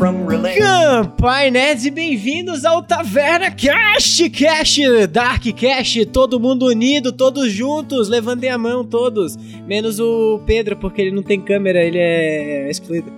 from relay. Campai Nerds e bem-vindos ao Taverna Cast, Cast, Dark Cast, todo mundo unido, todos juntos, levantem a mão todos, menos o Pedro, porque ele não tem câmera, ele é excluído.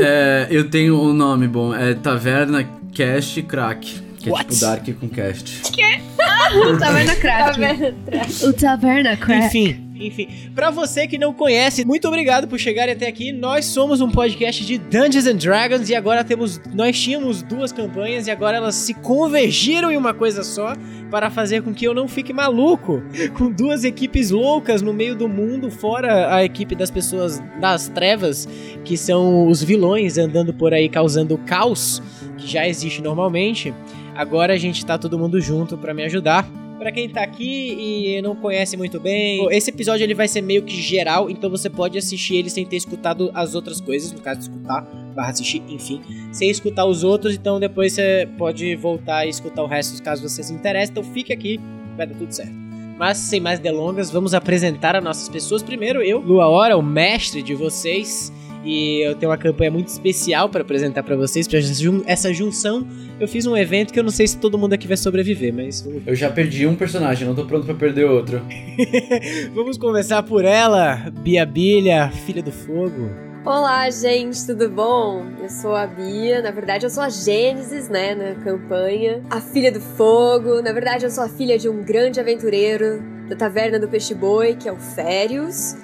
É, eu tenho um nome bom, é Taverna Cast Crack. Que é What? tipo Dark com cast. Taverna Crack. O Taverna Crack. Enfim, enfim. Pra você que não conhece, muito obrigado por chegarem até aqui. Nós somos um podcast de Dungeons and Dragons e agora temos, nós tínhamos duas campanhas e agora elas se convergiram em uma coisa só para fazer com que eu não fique maluco com duas equipes loucas no meio do mundo, fora a equipe das pessoas das trevas, que são os vilões andando por aí causando caos, que já existe normalmente. Agora a gente tá todo mundo junto pra me ajudar. Pra quem tá aqui e não conhece muito bem, esse episódio ele vai ser meio que geral, então você pode assistir ele sem ter escutado as outras coisas, no caso de escutar, barra assistir, enfim, sem escutar os outros, então depois você pode voltar e escutar o resto caso você se interesse, então fique aqui, vai dar tudo certo. Mas sem mais delongas, vamos apresentar as nossas pessoas. Primeiro eu, Lua Hora, o mestre de vocês, e eu tenho uma campanha muito especial pra apresentar pra vocês, pra essa jun- essa junção. Eu fiz um evento que eu não sei se todo mundo aqui vai sobreviver, mas Eu já perdi um personagem, não tô pronto pra perder outro. Vamos começar por ela, Bia Bilha, filha do fogo. Olá, gente, tudo bom? Eu sou a Bia, na verdade eu sou a Gênesis, né, na campanha. A filha do fogo, na verdade eu sou a filha de um grande aventureiro da Taverna do Peixe Boi, que é o Férios.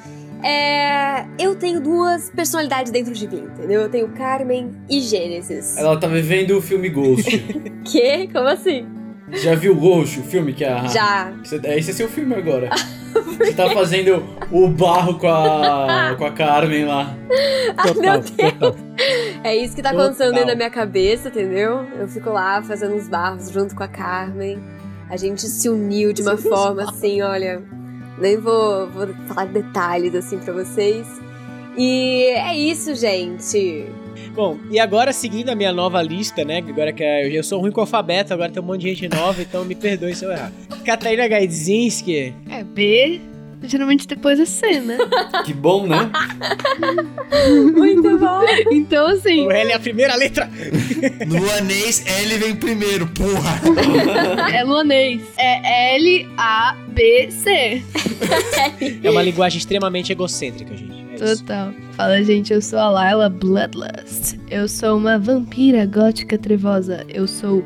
É... Eu tenho duas personalidades dentro de mim, entendeu? Eu tenho Carmen e Gênesis. Ela tá vivendo o filme Ghost. Que? Como assim? já viu Ghost, o filme que é a... Já. É, Esse é seu filme agora. Você tá fazendo o barro com a, com a Carmen lá. Total, total. É isso que tá Total. acontecendo dentro da minha cabeça, entendeu? Eu fico lá fazendo uns barros junto com a Carmen. A gente se uniu de uma forma assim, olha. Nem vou, vou falar detalhes assim pra vocês. E é isso, gente. Bom, e agora seguindo a minha nova lista, né? Agora que eu eu sou ruim com o alfabeto, agora tem um monte de gente nova, então me perdoe se eu errar. Catarina Gaidzinski. É B, geralmente depois é C, né? Que bom, né? Muito bom. Então, assim, O L é a primeira letra. No anês, L vem primeiro, porra! é luanês. É L-A-B-C. É uma linguagem extremamente egocêntrica, gente. É. Total. Fala, gente, eu sou a Layla Bloodlust. Eu sou uma vampira gótica trevosa. Eu sou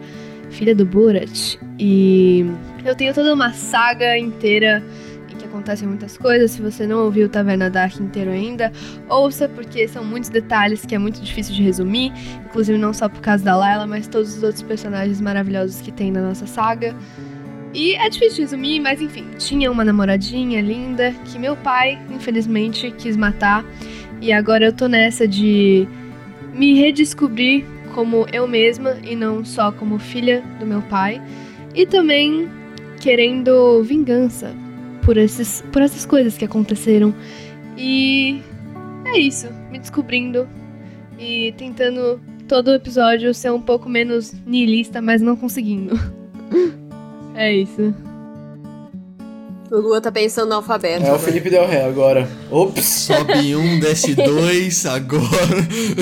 filha do Borat. E eu tenho toda uma saga inteira acontecem muitas coisas. Se você não ouviu o Taverna Dark inteiro ainda, ouça, porque são muitos detalhes que é muito difícil de resumir. Inclusive, não só por causa da Layla, mas todos os outros personagens maravilhosos que tem na nossa saga. E é difícil de resumir, mas enfim, tinha uma namoradinha linda que meu pai, infelizmente, quis matar. E agora eu tô nessa de me redescobrir como eu mesma e não só como filha do meu pai. E também querendo vingança por, esses, por essas coisas que aconteceram. E é isso, me descobrindo e tentando todo episódio ser um pouco menos niilista, mas não conseguindo. é isso. O Lua tá pensando no alfabeto. É o? Felipe Del Rey agora. Ops! Sobe um, desce dois, agora.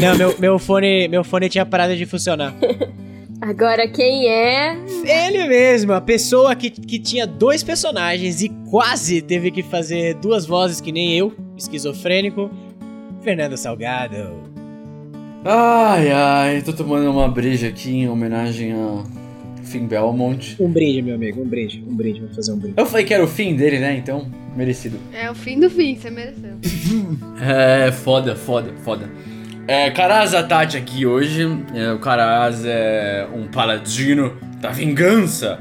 Não, meu, meu, fone, meu fone tinha parado de funcionar. Agora quem é? Ele mesmo, a pessoa que, que tinha dois personagens e quase teve que fazer duas vozes que nem eu, esquizofrênico, Fernando Salgado. Ai, ai, tô tomando uma breja aqui em homenagem a Finn Belmont. Um brinde, meu amigo, um brinde, um brinde, vamos fazer um brinde. Eu falei que era o fim dele, né? Então, merecido. É o fim do fim, você mereceu. É, foda, foda, foda. É, Karaz Tati aqui hoje. É, o Karaz é um paladino da vingança.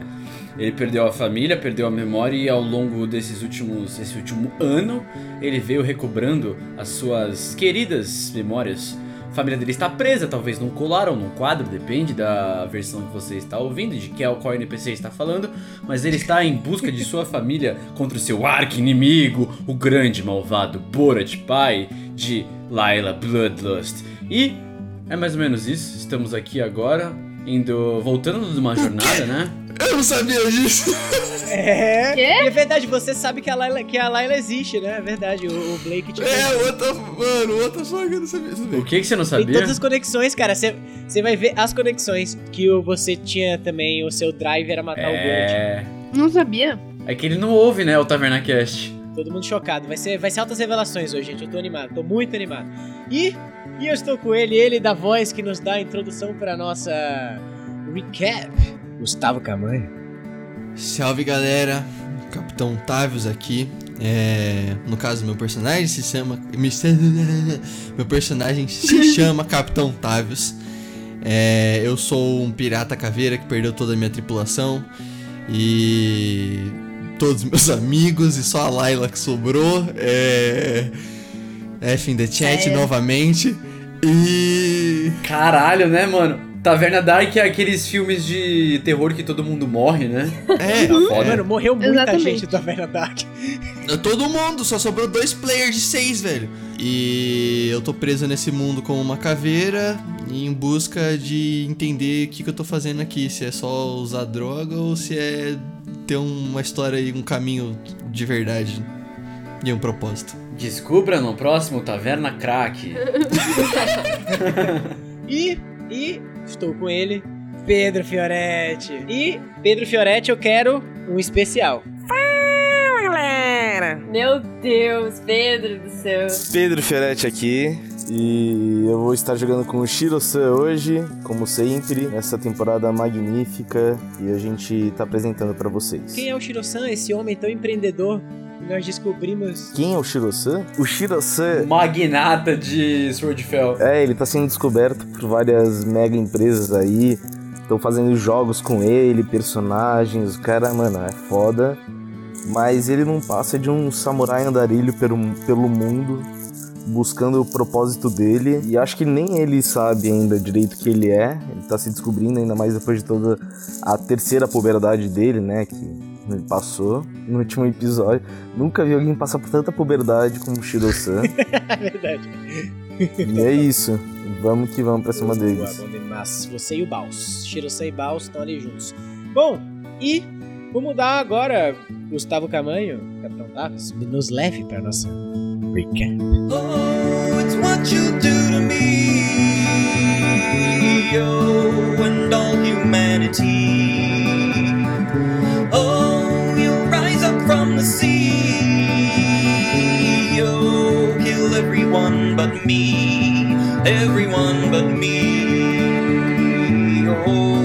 Ele perdeu a família, perdeu a memória e ao longo desses últimos, esse último ano, ele veio recobrando as suas queridas memórias. A família dele está presa, talvez num colar ou num quadro, depende da versão que você está ouvindo, de que é o qual NPC está falando, mas ele está em busca de sua família contra o seu arqui-inimigo, o grande malvado Borat, pai de Layla Bloodlust. E é mais ou menos isso, estamos aqui agora, indo, voltando de uma jornada, né? Eu não sabia disso. É. Quê? É verdade, você sabe que a Layla, que a Layla existe, né? É verdade. O, o Blake tipo, É, outra. Mano, outra só que eu não sabia. O que, que você não tem sabia? todas as conexões, cara. Você vai ver as conexões que o- você tinha também. O seu drive era matar o Bullet. É. Não sabia. É que ele não ouve, né, o Taverna Cast. Todo mundo chocado. Vai ser, vai ser altas revelações hoje, gente. Eu tô animado, tô muito animado. E, e eu estou com ele, ele da voz que nos dá a introdução pra nossa recap. Gustavo Camanho. Salve galera, Capitão Tavius aqui. É, no caso, meu personagem se chama. me- Meu personagem se chama Capitão Tavius. É, eu sou um pirata caveira que perdeu toda a minha tripulação. E. Todos meus amigos e só a Layla que sobrou. É. F in the chat É. novamente. E. Caralho, né, mano? Taverna Dark é aqueles filmes de terror que todo mundo morre, né? É, Foda. Mano, morreu muita Exatamente. gente do Taverna Dark. Todo mundo, só sobrou dois players de seis, velho. E eu tô preso nesse mundo como uma caveira em busca de entender o que, que eu tô fazendo aqui. Se é só usar droga ou se é ter uma história e um caminho de verdade. E um propósito. Descubra no próximo Taverna Crack. E, e estou com ele, Pedro Fioretti. E, Pedro Fioretti, eu quero um especial. Meu Deus, Pedro do céu. Pedro Fioretti aqui e eu vou estar jogando com o Shiro-san hoje, como sempre, nessa temporada magnífica e a gente tá apresentando pra vocês. Quem é o Shiro-san, esse homem tão empreendedor nós descobrimos... Quem é o Shiro-san? O Shiro-san Magnata de Swordfell. É, ele tá sendo descoberto por várias mega empresas aí. Estão fazendo jogos com ele, personagens. O cara, mano, é foda. Mas ele não passa de um samurai andarilho pelo, pelo mundo, buscando o propósito dele. E acho que nem ele sabe ainda direito o que ele é. Ele tá se descobrindo, ainda mais depois de toda a terceira puberdade dele, né? Que ele passou no último episódio. Nunca vi alguém passar por tanta puberdade como o Shiro-san. É verdade. e é isso. Vamos que vamos pra cima Boa, deles. bom demais. Você e o Baus. Shiro-san e Baus estão ali juntos. Bom, e vamos dar agora, Gustavo Camanho, Capitão Tavis, nos leve pra nossa recap. Oh, it's what you do to me, oh, and all humanity. But me, everyone but me. Oh,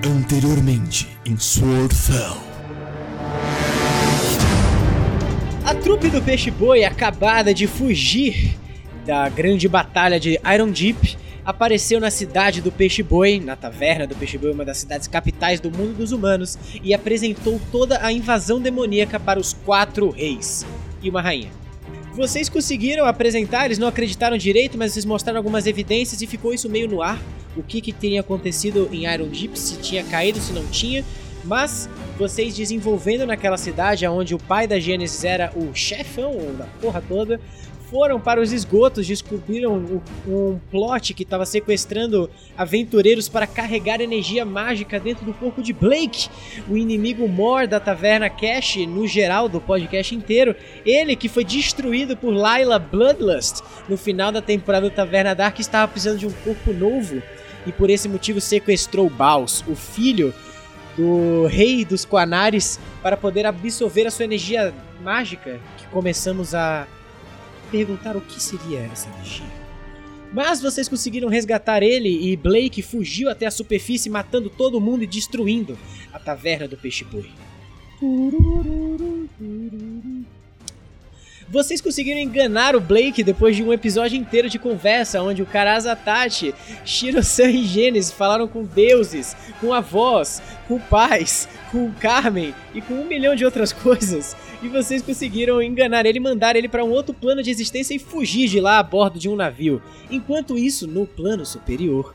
Anteriormente em Swordfell. Trupe do Peixe Boi, acabada de fugir da grande batalha de Iron Deep, apareceu na cidade do Peixe Boi, na taverna do Peixe Boi, uma das cidades capitais do mundo dos humanos, e apresentou toda a invasão demoníaca para os quatro reis e uma rainha. Vocês conseguiram apresentar, eles não acreditaram direito, mas vocês mostraram algumas evidências e ficou isso meio no ar. O que, que teria acontecido em Iron Deep, se tinha caído, se não tinha. Mas vocês desenvolvendo naquela cidade onde o pai da Gênesis era o chefão da porra toda, foram para os esgotos, descobriram um, um plot que estava sequestrando aventureiros para carregar energia mágica dentro do corpo de Blake, o inimigo mor da Taverna Cash, no geral do podcast inteiro. Ele que foi destruído por Layla Bloodlust no final da temporada do Taverna Dark estava precisando de um corpo novo e por esse motivo sequestrou Baus, o filho do rei dos Quanares, para poder absorver a sua energia mágica, que começamos a perguntar o que seria essa energia. Mas vocês conseguiram resgatar ele e Blake fugiu até a superfície, matando todo mundo e destruindo a taverna do Peixe Boi. Vocês conseguiram enganar o Blake depois de um episódio inteiro de conversa, onde o Karaza Tachi, Shiro-san e Gênesis falaram com deuses, com avós, com pais, com Carmen e com um milhão de outras coisas. E vocês conseguiram enganar ele, mandar ele para um outro plano de existência e fugir de lá a bordo de um navio. Enquanto isso, no plano superior,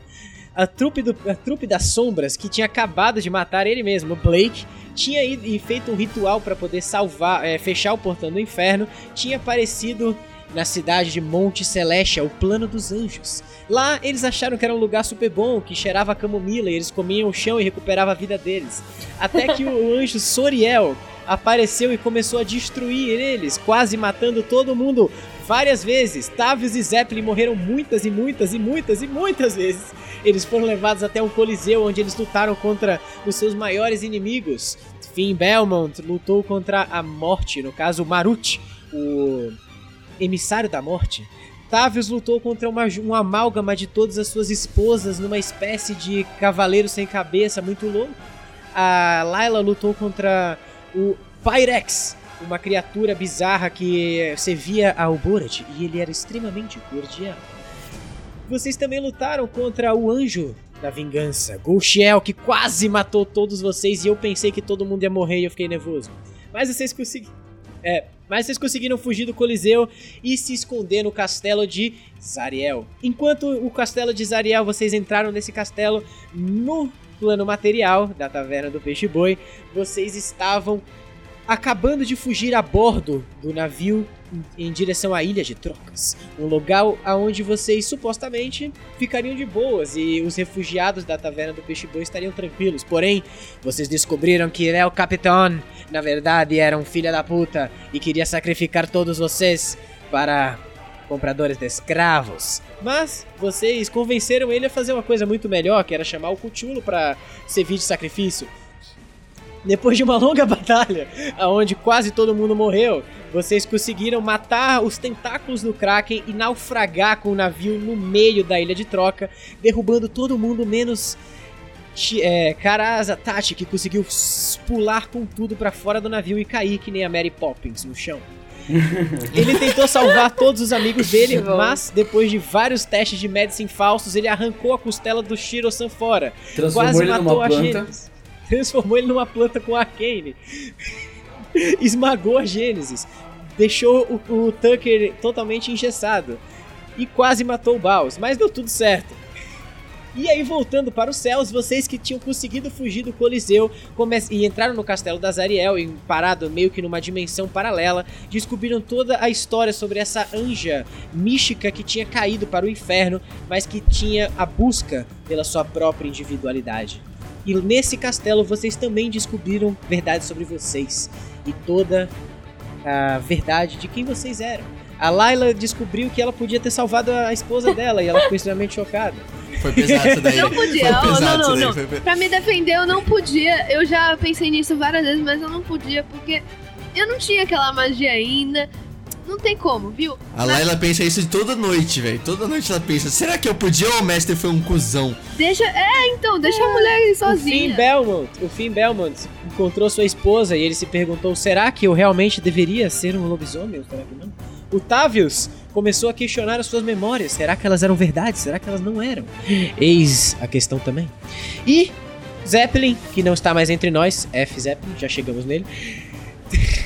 a trupe, do, a trupe das sombras, que tinha acabado de matar ele mesmo, o Blake, tinha ido e feito um ritual para poder salvar, é, fechar o portão do inferno, tinha aparecido na cidade de Monte Celeste, o plano dos anjos. Lá eles acharam que era um lugar super bom, que cheirava a camomila e eles comiam o chão e recuperava a vida deles. Até que o anjo Soriel apareceu e começou a destruir eles, quase matando todo mundo várias vezes. Tavius e Zeppelin morreram muitas e muitas e muitas e muitas vezes. Eles foram levados até um coliseu onde eles lutaram contra os seus maiores inimigos. Finn Belmont lutou contra a morte, no caso Marut, o emissário da morte. Tavius lutou contra uma, um amálgama de todas as suas esposas numa espécie de cavaleiro sem cabeça muito louco. A Layla lutou contra o Pyrex, uma criatura bizarra que servia ao Borat e ele era extremamente cordial. Vocês também lutaram contra o Anjo da Vingança, Gulchiel, que quase matou todos vocês e eu pensei que todo mundo ia morrer e eu fiquei nervoso. Mas vocês conseguiram. É, mas vocês conseguiram fugir do Coliseu e se esconder no castelo de Zariel. Enquanto o castelo de Zariel, vocês entraram nesse castelo no plano material da Taverna do Peixe Boi, vocês estavam acabando de fugir a bordo do navio em direção à Ilha de Trocas, um local aonde vocês supostamente ficariam de boas e os refugiados da Taverna do Peixe Boi estariam tranquilos. Porém, vocês descobriram que El Capitão, na verdade, era um filho da puta e queria sacrificar todos vocês para compradores de escravos. Mas vocês convenceram ele a fazer uma coisa muito melhor, que era chamar o Cuchulo para servir de sacrifício. Depois de uma longa batalha, onde quase todo mundo morreu, vocês conseguiram matar os tentáculos do Kraken e naufragar com o navio no meio da ilha de troca, derrubando todo mundo menos é, Karaza Tachi, que conseguiu pular com tudo para fora do navio e cair que nem a Mary Poppins no chão. ele tentou salvar todos os amigos dele, mas depois de vários testes de medicine falsos, ele arrancou a costela do Shiro-san fora. Transformou quase ele matou numa a planta. Gênesis. Transformou ele numa planta com arcane. Esmagou a Gênesis. Deixou o, o Tucker totalmente engessado. E quase matou o Baus, mas deu tudo certo. E aí, voltando para os céus, vocês que tinham conseguido fugir do Coliseu e entraram no castelo da Zariel, e parado meio que numa dimensão paralela, descobriram toda a história sobre essa anja mística que tinha caído para o inferno, mas que tinha a busca pela sua própria individualidade. E nesse castelo vocês também descobriram verdades sobre vocês e toda a verdade de quem vocês eram. A Layla descobriu que ela podia ter salvado a esposa dela e ela ficou extremamente chocada. Foi pesado isso daí. Não podia, Foi pesado não, não, daí, não. foi Pra me defender, eu não podia. Eu já pensei nisso várias vezes, mas eu não podia porque eu não tinha aquela magia ainda. Não tem como, viu? A Layla pensa isso toda noite, velho. Toda noite ela pensa, será que eu podia ou o mestre foi um cuzão? Deixa. É, então, deixa a mulher ir O Finn sozinha. Belmont, o Finn Belmont encontrou sua esposa e ele se perguntou: será que eu realmente deveria ser um lobisomem será que não? O Tavius começou a questionar as suas memórias. Será que elas eram verdade? Será que elas não eram? Eis a questão também. E Zeppelin, que não está mais entre nós, F Zeppelin, já chegamos nele.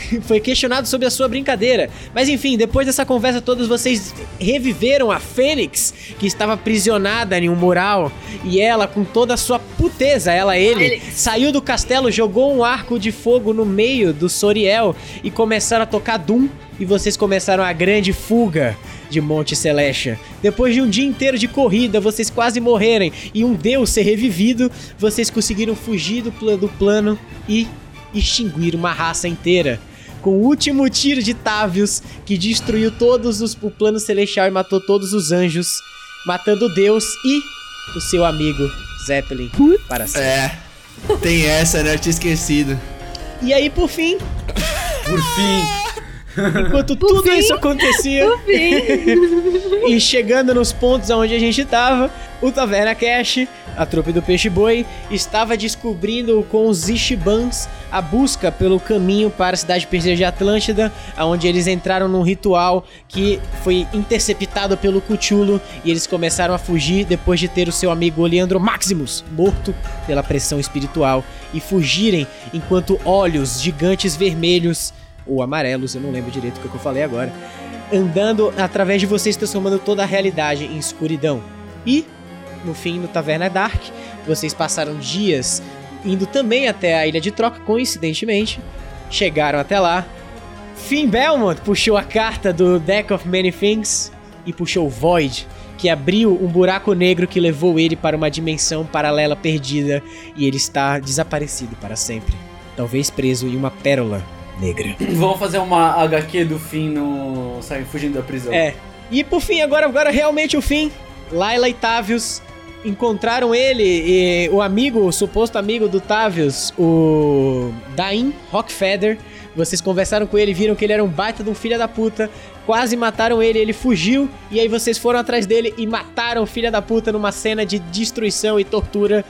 Foi questionado sobre a sua brincadeira. Mas enfim, depois dessa conversa, todos vocês reviveram a Fênix, que estava aprisionada em um mural. E ela, com toda a sua puteza, ela, ele, Fênix. saiu do castelo, jogou um arco de fogo no meio do Soriel e começaram a tocar Doom. E vocês começaram a grande fuga de Monte Celestia. Depois de um dia inteiro de corrida, vocês quase morrerem e um deus ser revivido, vocês conseguiram fugir do, pla- do plano e extinguir uma raça inteira. Com o último tiro de Tavius, que destruiu todos os, o plano celestial e matou todos os anjos, matando Deus e o seu amigo Zeppelin para sempre. É. Tem essa, né? Eu tinha esquecido. E aí, por fim, Por fim. Enquanto Por tudo fim. isso acontecia, e chegando nos pontos onde a gente tava, o Taverna Cash, a trupe do Peixe Boi, estava descobrindo com os Ishibans a busca pelo caminho para a cidade perdida de Atlântida, onde eles entraram num ritual que foi interceptado pelo Cthulhu e eles começaram a fugir depois de ter o seu amigo Oleandro Maximus morto pela pressão espiritual e fugirem enquanto olhos gigantes vermelhos ou amarelos, eu não lembro direito o que eu falei agora, andando através de vocês, transformando toda a realidade em escuridão. E, no fim, no Taverna Dark, vocês passaram dias indo também até a Ilha de Troca, coincidentemente. Chegaram até lá. Finn Belmont puxou a carta do Deck of Many Things e puxou o Void, que abriu um buraco negro que levou ele para uma dimensão paralela perdida e ele está desaparecido para sempre. Talvez preso em uma pérola negra. Vamos fazer uma HQ do fim no. Sai fugindo da prisão. É. E por fim, agora, agora realmente o fim. Laila e Tavius encontraram ele e o amigo, o suposto amigo do Tavius, o Dain Rockfeather. Vocês conversaram com ele, viram que ele era um baita de um filho da puta. Quase mataram ele, ele fugiu. E aí vocês foram atrás dele e mataram o filho da puta numa cena de destruição e tortura.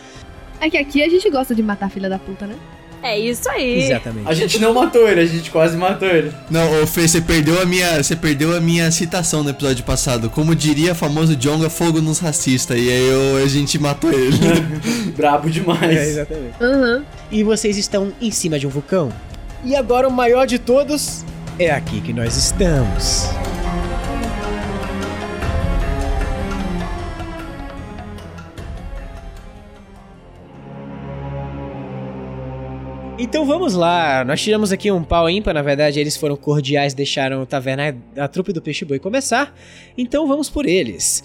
É que aqui a gente gosta de matar filha da puta, né? É isso aí. Exatamente. A gente não matou ele, a gente quase matou ele. Não, ô Fê, você perdeu a minha. Você perdeu a minha citação no episódio passado. Como diria famoso Jonga, fogo nos racistas. E aí eu- a gente matou ele. Brabo demais. É, exatamente. Aham. E vocês estão em cima de um vulcão. E agora o maior de todos é aqui que nós estamos. Então vamos lá, nós tiramos aqui um pau ímpar, na verdade eles foram cordiais, deixaram o taverna, a trupe do Peixe Boi começar, então vamos por eles.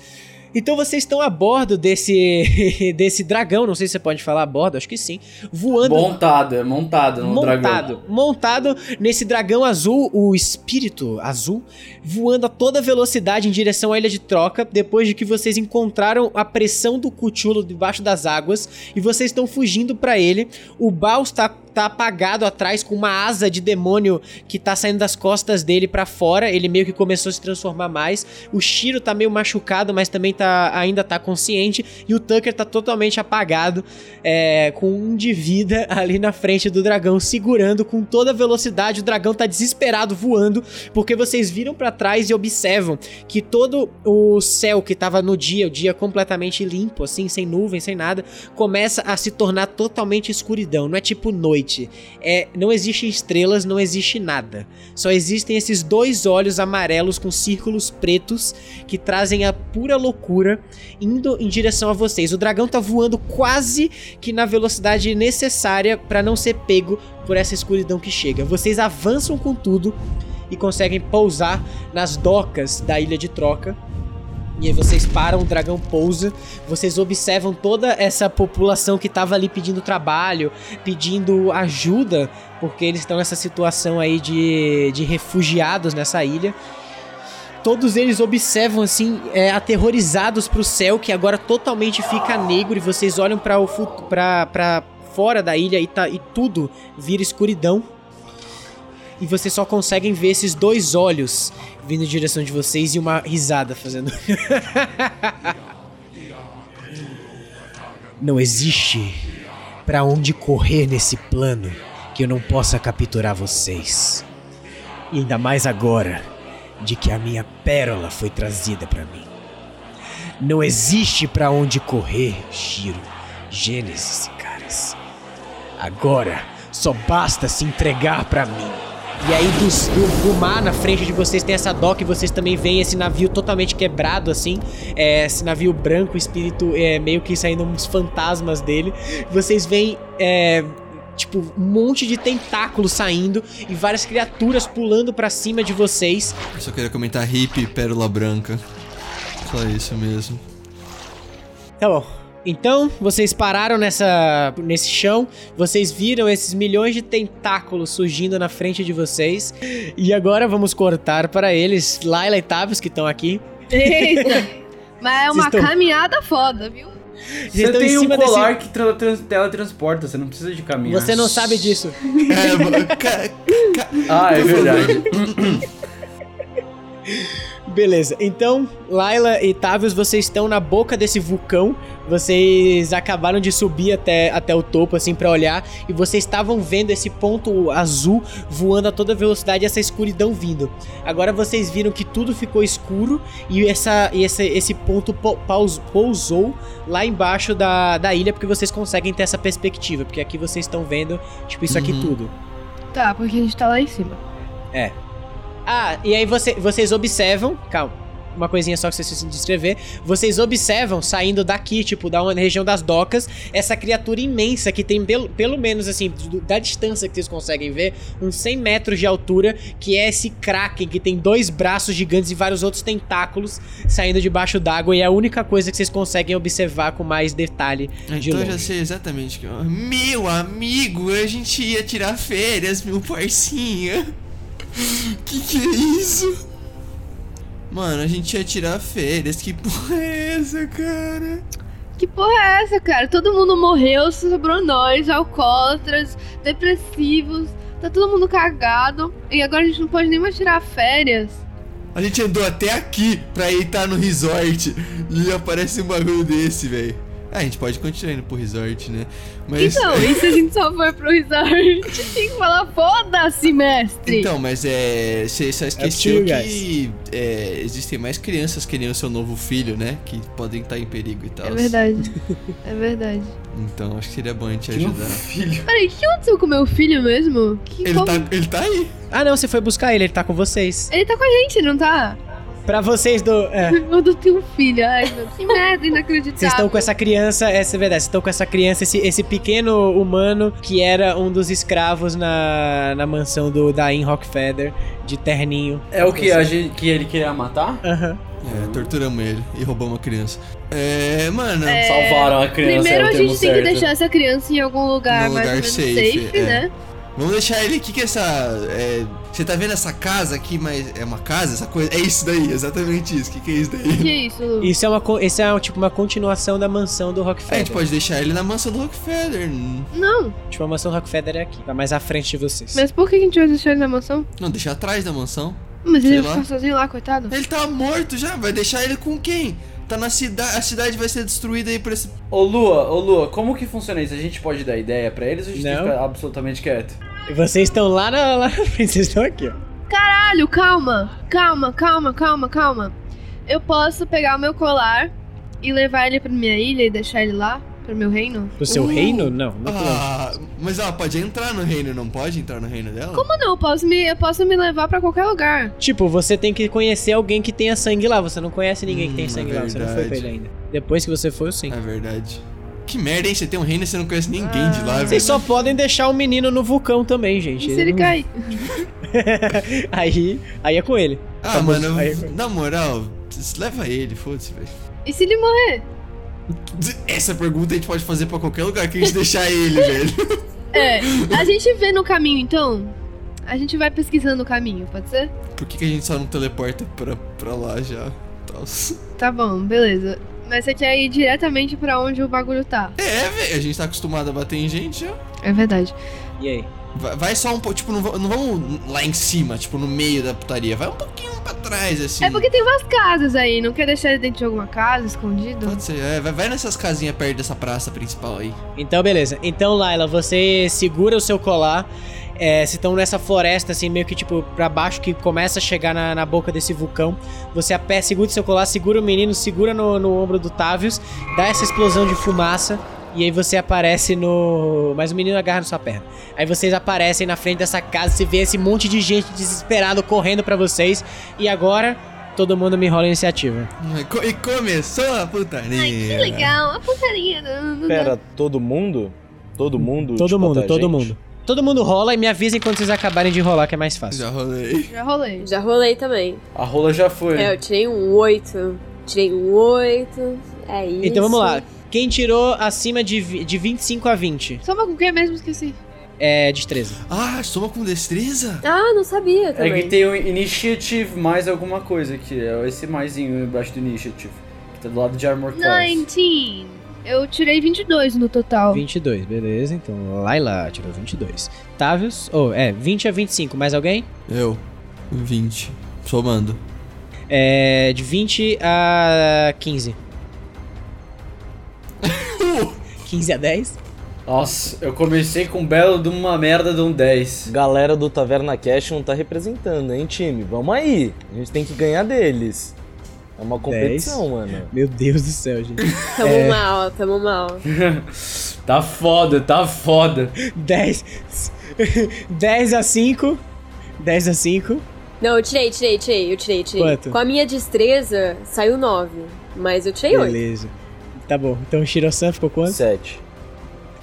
Então vocês estão a bordo desse desse dragão, não sei se você pode falar a bordo, acho que sim, voando Montado, é montado no dragão. montado, montado nesse dragão azul, o espírito azul, voando a toda velocidade em direção à ilha de troca, depois de que vocês encontraram a pressão do Cthulhu debaixo das águas e vocês estão fugindo pra ele. O Baus tá, tá apagado atrás com uma asa de demônio que tá saindo das costas dele pra fora, ele meio que começou a se transformar mais. O Shiro tá meio machucado, mas também tá, ainda tá consciente e o Tucker tá totalmente apagado é, com um de vida ali na frente do dragão, segurando com toda velocidade. O dragão tá desesperado voando, porque vocês viram pra trás e observam que todo o céu que tava no dia, o dia completamente limpo, assim, sem nuvem, sem nada, começa a se tornar totalmente escuridão. Não é tipo noite. É, não existe estrelas, não existe nada. Só existem esses dois olhos amarelos com círculos pretos que trazem a pura loucura indo em direção a vocês. O dragão tá voando quase que na velocidade necessária para não ser pego por essa escuridão que chega. Vocês avançam com tudo e conseguem pousar nas docas da ilha de troca. E aí vocês param, o dragão pousa, vocês observam toda essa população que tava ali pedindo trabalho, pedindo ajuda, porque eles estão nessa situação aí de, de refugiados nessa ilha. Todos eles observam assim, é, aterrorizados pro céu, que agora totalmente fica negro, e vocês olham para o pra fora da ilha e, tá, e tudo vira escuridão. E vocês só conseguem ver esses dois olhos vindo em direção de vocês e uma risada fazendo. Não existe pra onde correr nesse plano que eu não possa capturar vocês. E ainda mais agora de que a minha pérola foi trazida pra mim. Não existe pra onde correr, Shiro, Gênesis, caras. Agora só basta se entregar pra mim. E aí dos- do, do mar na frente de vocês tem essa dock e vocês também veem esse navio totalmente quebrado assim, é, esse navio branco, espírito é, meio que saindo uns fantasmas dele. Vocês veem é, tipo um monte de tentáculos saindo e várias criaturas pulando pra cima de vocês. Eu só queria comentar hippie pérola branca. Só isso mesmo. Tá bom. Então, vocês pararam nessa, nesse chão, vocês viram esses milhões de tentáculos surgindo na frente de vocês. E agora vamos cortar para eles, Laila e Tavius, que estão aqui. Eita. Mas é uma estão- caminhada foda, viu? Vocês Você tem um cima desse- colar que tra- trans- teletransporta, você não precisa de caminhar. Você não sabe disso. Ah, é verdade. Beleza, então, Laila e Tavius, vocês estão na boca desse vulcão. Vocês acabaram de subir até, até o topo, assim, pra olhar. E vocês estavam vendo esse ponto azul voando a toda velocidade, essa escuridão vindo. Agora vocês viram que tudo ficou escuro e, essa, e esse, esse ponto paus- pousou lá embaixo da, da ilha, porque vocês conseguem ter essa perspectiva. Porque aqui vocês estão vendo, tipo, isso aqui Uhum. tudo. Tá, porque a gente tá lá em cima. Ah, e aí você- vocês observam. Calma. Uma coisinha só que vocês precisam descrever. Vocês observam saindo daqui, tipo, da região das docas, essa criatura imensa que tem pelo, pelo menos assim, da distância que vocês conseguem ver, uns 100 metros de altura, que é esse Kraken que tem dois braços gigantes e vários outros tentáculos saindo debaixo d'água. E é a única coisa que vocês conseguem observar com mais detalhe de Então eu já longe. sei exatamente que. Meu amigo, a gente ia tirar férias, meu parcinha. Que que é isso? Mano, a gente ia tirar férias. Que porra é essa, cara? Que porra é essa, cara? Todo mundo morreu, sobrou nós, alcoólatras, depressivos, tá todo mundo cagado. E agora a gente não pode nem mais tirar férias. A gente andou até aqui pra ir estar no resort e aparece um bagulho desse, velho. Ah, a gente pode continuar indo pro resort, né? Mas. Então, e se a gente só for pro resort? Tem que falar, foda-se, mestre! Então, mas é. Você só esqueceu you que é, existem mais crianças querendo seu novo filho, né? Que podem estar em perigo e tal. é verdade. É verdade. Então, acho que seria bom a gente um ajudar. filho. Peraí, o que aconteceu com meu filho mesmo? Que, Ele como- tá, ele tá aí. Ah, não, você foi buscar ele, ele tá com vocês. Ele tá com a gente, não tá? Pra vocês do. É. Eu não tenho filho. Ai, meu, que merda inacreditável. Vocês estão com essa criança, essa é verdade, vocês estão com essa criança, esse, esse pequeno humano que era um dos escravos na, na mansão do Dain Rockfeather, de terninho. É o que, a gente, que ele queria matar? Aham. É, torturamos ele e roubamos uma criança. É, mano. É, Salvaram a criança. Primeiro é a gente tem que deixar essa criança em algum lugar mais lugar ou menos safe, safe, é. né? Vamos deixar ele aqui que essa. é, você tá vendo essa casa aqui, mas é uma casa? Essa coisa. É isso daí, exatamente isso. O que, que é isso daí? Que isso, Lu? Isso é uma, isso é tipo uma continuação da mansão do A Rockfeather. gente pode deixar ele na mansão do Rockefeller. Não, Tipo, a mansão do Rockefeller é aqui, tá mais à frente de vocês. mas por que a gente vai deixar ele na mansão? Não, deixar atrás da mansão. Mas Sei ele vai ficar sozinho lá, coitado. Ele tá morto já, vai deixar ele com quem? Tá na cidade. A cidade vai ser destruída aí por esse. Ô Lua, ô Lua, como que funciona isso? A gente pode dar ideia pra eles ou a gente tem que Não. ficar absolutamente quieto? E vocês estão lá na, lá na frente, vocês estão aqui, ó. Caralho, calma, calma, calma, calma, calma. Eu posso pegar o meu colar e levar ele pra minha ilha e deixar ele lá, pro meu reino? Pro seu Uh. reino? Não, longe. Ah, mas ela pode entrar no reino, não pode entrar no reino dela? Como não? Eu posso me, eu posso me levar pra qualquer lugar. Tipo, você tem que conhecer alguém que tenha sangue lá. Você não conhece ninguém que tem Hum, sangue é lá. Você não foi pra verdade. ele ainda. Depois que você for, sim. É verdade. Que merda, hein? Você tem um reino e você não conhece ninguém de lá, velho. Vocês só podem deixar o menino no vulcão também, gente. E se ele não- cair? aí, aí é com ele. Ah, mano, aí- na moral, leva ele, foda-se, velho. E se ele morrer? Essa pergunta a gente pode fazer pra qualquer lugar que a gente deixar ele, velho. É, a gente vê no caminho então. A gente vai pesquisando o caminho, pode ser? Por que, que a gente só não teleporta pra, pra lá já? Tal. Tá bom, beleza. Mas você quer ir diretamente pra onde o bagulho tá? É, velho, a gente tá acostumado a bater em gente já. É verdade. E aí? Vai, só um pouco, tipo, não, va- não vamos lá em cima, tipo, no meio da putaria. Vai um pouquinho pra trás, assim. É porque tem umas casas aí, não quer deixar ele dentro de alguma casa, escondido? Pode ser, é, vai, vai nessas casinhas perto dessa praça principal aí. Então, beleza. Então, Laila, você segura o seu colar. É, se estão nessa floresta, assim, meio que tipo pra baixo, que começa a chegar na, na boca desse vulcão. Você a pé, segura o seu colar, segura o menino, segura no, no ombro do Tavius, dá essa explosão de fumaça. E aí você aparece no. Mas o menino agarra na sua perna. Aí vocês aparecem na frente dessa casa, você vê esse monte de gente desesperado correndo pra vocês. E agora, todo mundo me rola a iniciativa. E começou a putaria. Ai, que legal, a putaria. Pera, todo mundo? Todo mundo? Todo tipo, mundo, todo gente? mundo. Todo mundo rola e me avisem quando vocês acabarem de rolar, que é mais fácil. Já rolei. Já rolei. Já rolei também. A rola já foi. É, eu tirei um 8. Tirei um 8. É isso. Então vamos lá. Quem tirou acima de, de 25 a 20 Soma com o que mesmo? Esqueci. é destreza. Ah, soma com destreza? Ah, não sabia É também. que tem o Initiative mais alguma coisa, que é esse maisinho embaixo do Initiative. Que tá do lado de Armor Class. 19. Eu tirei 22 no total. 22, beleza. Então, Laila tirou 22. Tavius, oh, é, 20 a 25. Mais alguém? Eu. 20. Somando. É, de 20 a 15. 15 a 10? Nossa, eu comecei com um belo de uma merda de um 10. Galera do Taverna Cash não tá representando, hein, time? Vamos aí. A gente tem que ganhar deles. É uma competição, mano. Meu Deus do céu, gente. Tamo É. mal, tamo mal. Tá foda, tá foda. 10. 10 a 5. 10 a 5. Não, eu tirei, tirei, tirei, eu tirei, tirei. Quanto? Com a minha destreza, saiu 9. Mas eu tirei 8. Beleza. Tá bom. Então o Shiro-san ficou quanto? Sete.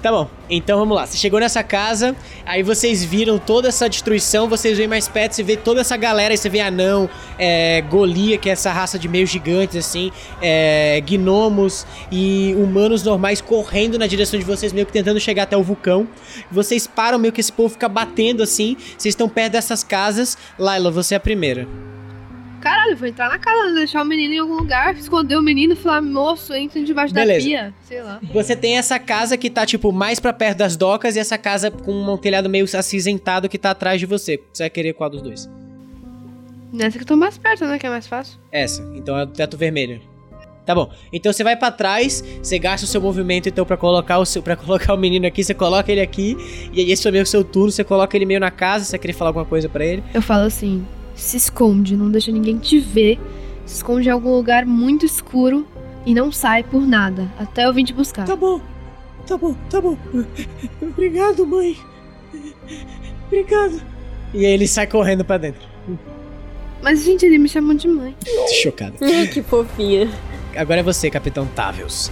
Tá bom, então vamos lá. Você chegou nessa casa, aí vocês viram toda essa destruição, vocês veem mais perto, você vê toda essa galera, aí você vê anão, é, Golia, que é essa raça de meio gigantes, assim, é, gnomos e humanos normais correndo na direção de vocês, meio que tentando chegar até o vulcão. Vocês param, meio que esse povo fica batendo assim, vocês estão perto dessas casas. Laila, você é a primeira. Caralho, vou entrar na casa, deixar o menino em algum lugar, esconder o menino e falar, moço, entra debaixo Beleza. da pia. Sei lá. Você tem essa casa que tá, tipo, mais pra perto das docas e essa casa com um telhado meio acinzentado que tá atrás de você. Você vai querer qual dos dois? Nessa que eu tô mais perto, né? Que é mais fácil. Essa, então é o teto vermelho. Tá bom. Então você vai pra trás, você gasta o seu movimento então para colocar o seu para colocar o menino aqui, você coloca ele aqui e aí esse foi meio o seu turno, você coloca ele meio na casa, você querer falar alguma coisa pra ele. Eu falo assim: se esconde, não deixa ninguém te ver. Se esconde em algum lugar muito escuro e não sai por nada. Até eu vim te buscar. Tá bom. Tá bom, tá bom. Obrigado, mãe. Obrigado. E aí ele sai correndo pra dentro. Mas, gente, ele me chamou de mãe. Chocado. que fofinha. Agora é você, Capitão Tavius.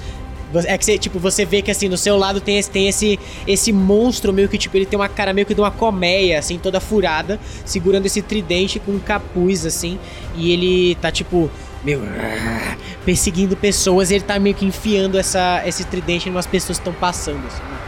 É que você, tipo, você vê que assim, no seu lado tem esse, tem esse, esse monstro meio que, tipo, ele tem uma cara meio que de uma colmeia, assim, toda furada, segurando esse tridente com um capuz, assim, e ele tá, tipo, meio. perseguindo pessoas e ele tá meio que enfiando essa, esse tridente em umas pessoas que estão passando, assim, rua.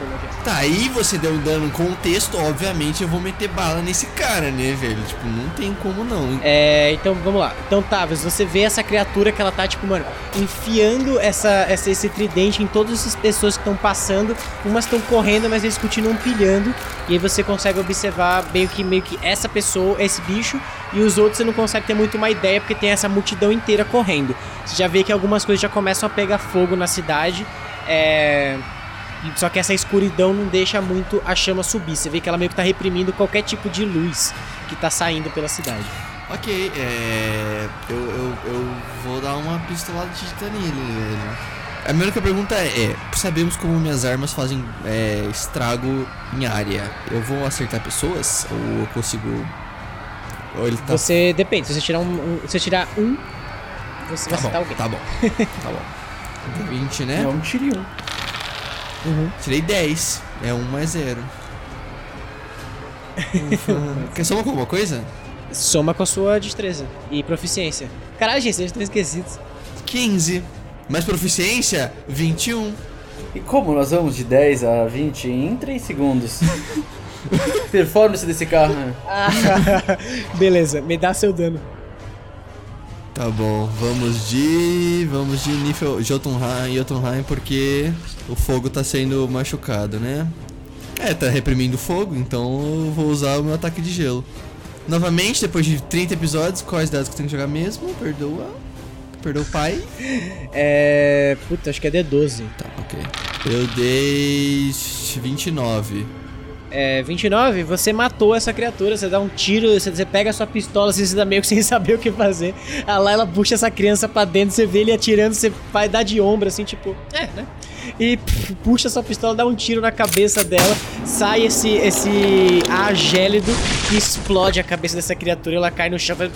Tá, aí você deu dando contexto, obviamente eu vou meter bala nesse cara, né, velho? Tipo, não tem como não. É, então vamos lá. Então, Tavius, você vê essa criatura que ela tá, tipo, mano, enfiando essa, essa- esse tridente em todas essas pessoas que estão passando. Umas estão correndo, mas eles continuam pilhando. E aí você consegue observar meio que, meio que essa pessoa, esse bicho, e os outros você não consegue ter muito uma ideia, porque tem essa multidão inteira correndo. Você já vê que algumas coisas já começam a pegar fogo na cidade. É. Só que essa escuridão não deixa muito a chama subir. Você vê que ela meio que tá reprimindo qualquer tipo de luz que tá saindo pela cidade. Ok, é. Eu, eu, eu vou dar uma pistolada de nele, velho. A primeira que a pergunta é, é: sabemos como minhas armas fazem é, estrago em área. Eu vou acertar pessoas? Ou eu consigo. Ou ele tá. Você depende, se você tirar um, um- se você tirar um, você vai Tá acertar bom, alguém. tá bom. Tá bom. 20, É né? um tirinho. Tirei 10. É 1 mais 0. Quer somar com alguma coisa? Soma com a sua destreza e proficiência. Caralho, gente, vocês estão esquecidos. 15. Mais proficiência? 21. E como nós vamos de 10 a 20 em 3 segundos? Performance desse carro. né? Beleza, me dá seu dano. Tá bom, vamos de. Vamos de Nifel, Jotunheim, Jotunheim porque o fogo tá sendo machucado, né? É, tá reprimindo o fogo, então eu vou usar o meu ataque de gelo. Novamente, depois de 30 episódios, quais dados que eu tenho que jogar mesmo? Perdoa. Perdoa o pai. É. Puta, acho que é D12. Tá, ok. Eu dei 29. É, 29, você matou essa criatura, você dá um tiro, você, pega a sua pistola, você dá meio que sem saber o que fazer. A Layla puxa essa criança pra dentro, você vê ele atirando, você vai dar de ombro, assim, tipo, é, né? E puxa sua pistola, dá um tiro na cabeça dela, sai esse, esse ar gélido que explode a cabeça dessa criatura, ela cai no chão faz...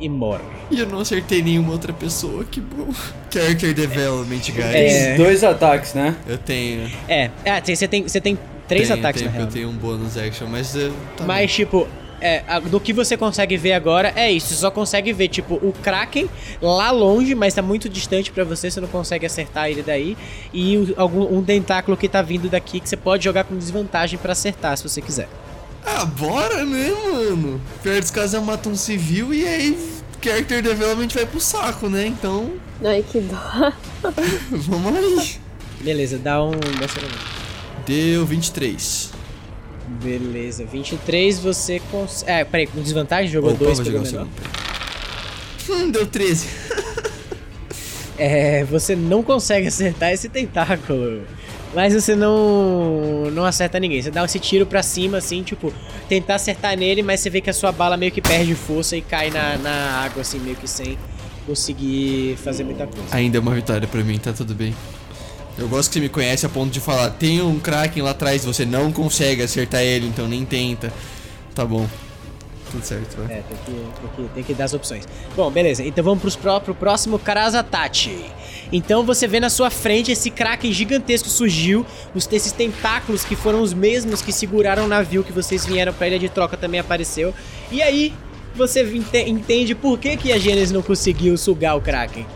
e morre. E eu não acertei nenhuma outra pessoa, que bom. Character Development, guys. É. Dois ataques, né? Eu tenho. É, é você tem, você tem três tenho, ataques tenho, na real. Eu tenho um bônus action, mas. eu- tá Mas, tipo, é, do que você consegue ver agora é isso. Você só consegue ver, tipo, o Kraken lá longe, mas tá muito distante pra você, você não consegue acertar ele daí. E o- algum, um tentáculo que tá vindo daqui que você pode jogar com desvantagem pra acertar, se você quiser. Ah, bora, né, mano? Pior dos casos é matar um civil e aí character development vai pro saco, né? Então, Ai, que dó. Vamos aí. Beleza, dá um. dá. Deu 23. Beleza, 23 você consegue. É, peraí, com desvantagem jogou Opa, 2 vou pegou jogar o menor. segundo. Hum, deu 13. É, você não consegue acertar esse tentáculo. Mas você não não acerta ninguém. Você dá esse tiro pra cima, assim, tipo, tentar acertar nele, mas você vê que a sua bala meio que perde força e cai na, na água, assim, meio que sem conseguir fazer muita coisa. Ainda é uma vitória pra mim, tá tudo bem. Eu gosto que você me conhece a ponto de falar, tem um Kraken lá atrás, você não consegue acertar ele, então nem tenta. Tá bom. Tudo certo, vai. É, tem que, tem, que, tem que dar as opções. Bom, beleza. Então vamos pros pró pro próximo Karasatachi. Então você vê na sua frente esse Kraken gigantesco surgiu. Os, esses tentáculos que foram os mesmos que seguraram o navio que vocês vieram pra Ilha de Troca também apareceu. E aí você ente- entende por que, que a Gênesis não conseguiu sugar o Kraken.